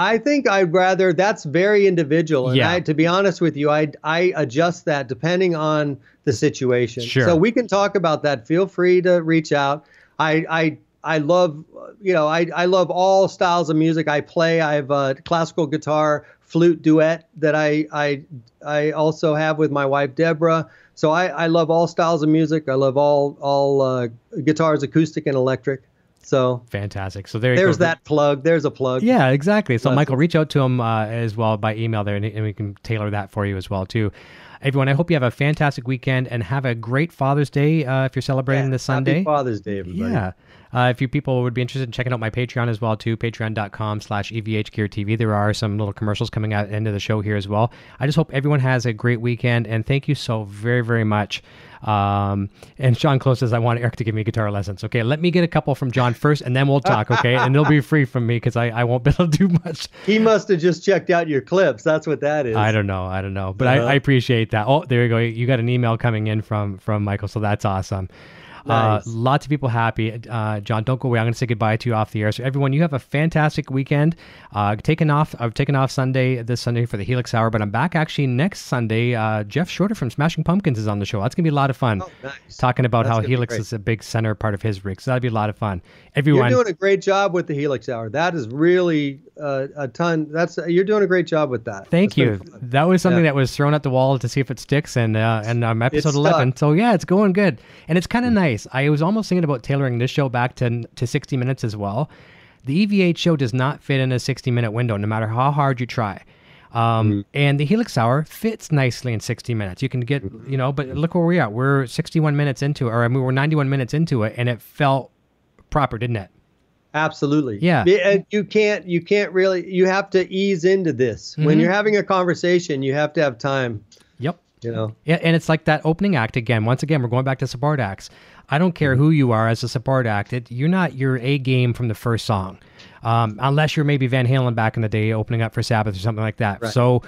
I think I'd rather that's very individual, and Yeah. I, to be honest with you, I I adjust that depending on the situation. Sure. So we can talk about that. Feel free to reach out. I I I love you know I I love all styles of music. I play. I have a classical guitar flute duet that I I I also have with my wife Deborah. So I I love all styles of music. I love all all uh, guitars, acoustic and electric. So Fantastic. So there there's go. that plug. There's a plug. Yeah, exactly. So. Michael, reach out to him uh, as well by email there, and, and we can tailor that for you as well too. Everyone, I hope you have a fantastic weekend and have a great Father's Day uh, if you're celebrating Yeah, this Sunday. Happy Father's Day, everybody. Yeah. Uh, if you people would be interested in checking out my Patreon as well too, patreon.com slash EVH Gear TV. There are some little commercials coming out at the end of the show here as well. I just hope everyone has a great weekend and thank you so very, very much. Um, and Sean Close says, I want Eric to give me guitar lessons. Okay, let me get a couple from John first and then we'll talk, okay? and they'll be free from me because I, I won't be able to do much. He must have just checked out your clips. That's what that is. I don't know. I don't know, but Uh-huh. I, I appreciate that. Oh, there you go. You got an email coming in from from Michael, so that's awesome. Nice. Uh, lots of people happy. Uh, John, don't go away. I'm going to say goodbye to you off the air. So everyone, you have a fantastic weekend. Uh, taken off. I've taken off Sunday this Sunday for the Helix Hour, but I'm back actually next Sunday. Uh, Jeff Schroeder from Smashing Pumpkins is on the show. That's going to be a lot of fun. Oh, nice. Talking about That's how Helix is a big center part of his rig. So that'd be a lot of fun. Everyone, You're doing a great job with the Helix Hour. That is really uh, a ton. That's you're doing a great job with that. Thank That's you. That was something Yeah. that was thrown at the wall to see if it sticks, and uh, and um, episode stuck. eleven. So yeah, it's going good, and it's Mm. kind of nice. I was almost thinking about tailoring this show back to to sixty minutes as well. The EVH show does not fit in a sixty minute window, no matter how hard you try. Um, Mm-hmm. And the Helix Hour fits nicely in 60 minutes. You can get, Mm-hmm. you know, but look where we are. We're 61 minutes into it, or I mean, we're 91 minutes into it, and it felt proper, didn't it? Absolutely. Yeah. And You can't. You can't really. You have to ease into this. Mm-hmm. When you're having a conversation, you have to have time. Yep. You know. Yeah, and it's like that opening act again. Once again, we're going back to support acts. I don't care who you are as a support act. It, you're not your A game from the first song, um, unless you're maybe Van Halen back in the day, opening up for Sabbath or something like that. So,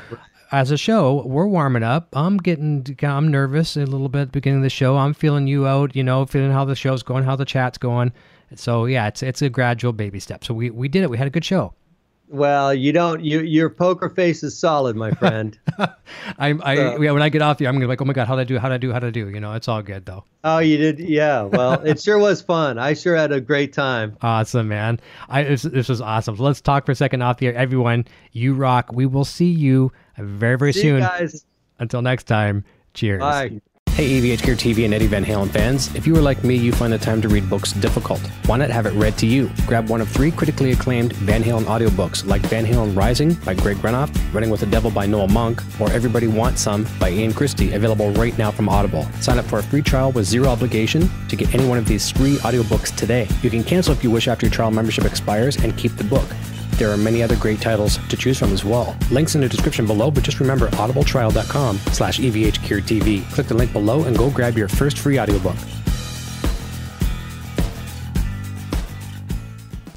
as a show, we're warming up. I'm getting, I'm nervous a little bit at the beginning of the show. I'm feeling you out, you know, feeling how the show's going, how the chat's going. So yeah, it's it's a gradual baby step. So we we did it. We had a good show. Well, you don't. You your poker face is solid, my friend. I'm I So- yeah, when I get off here, I'm gonna be like, oh my god, how'd I do? How'd I do? How'd I do? You know, it's all good though. oh, you did. Yeah. Well, it sure was fun. I sure had a great time. Awesome, man. I this, this was awesome. So let's talk for a second off here. Everyone, you rock. We will see you very, very See you soon. guys. Until next time, cheers. Bye. Hey, EVH Gear TV and Eddie Van Halen fans. If you are like me, you find the time to read books difficult. Why not have it read to you? Grab one of three critically acclaimed Van Halen audiobooks like Van Halen Rising by Greg Renoff, Running with the Devil by Noel Monk, or Everybody Wants Some by Ian Christe, available right now from Audible. Sign up for a free trial with zero obligation to get any one of these three audiobooks today. You can cancel if you wish after your trial membership expires and keep the book. There are many other great titles to choose from as well. Links in the description below, but just remember audibletrial.com slash E evhgeartv. Click the link below and go grab your first free audiobook.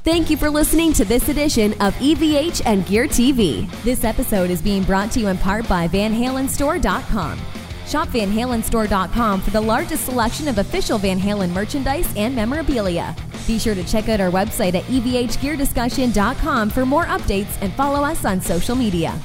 Thank you for listening to this edition of EVH and Gear TV. This episode is being brought to you in part by VanHalenStore.com. Shop VanHalenStore.com for the largest selection of official Van Halen merchandise and memorabilia. Be sure to check out our website at EVHGearDiscussion.com for more updates and follow us on social media.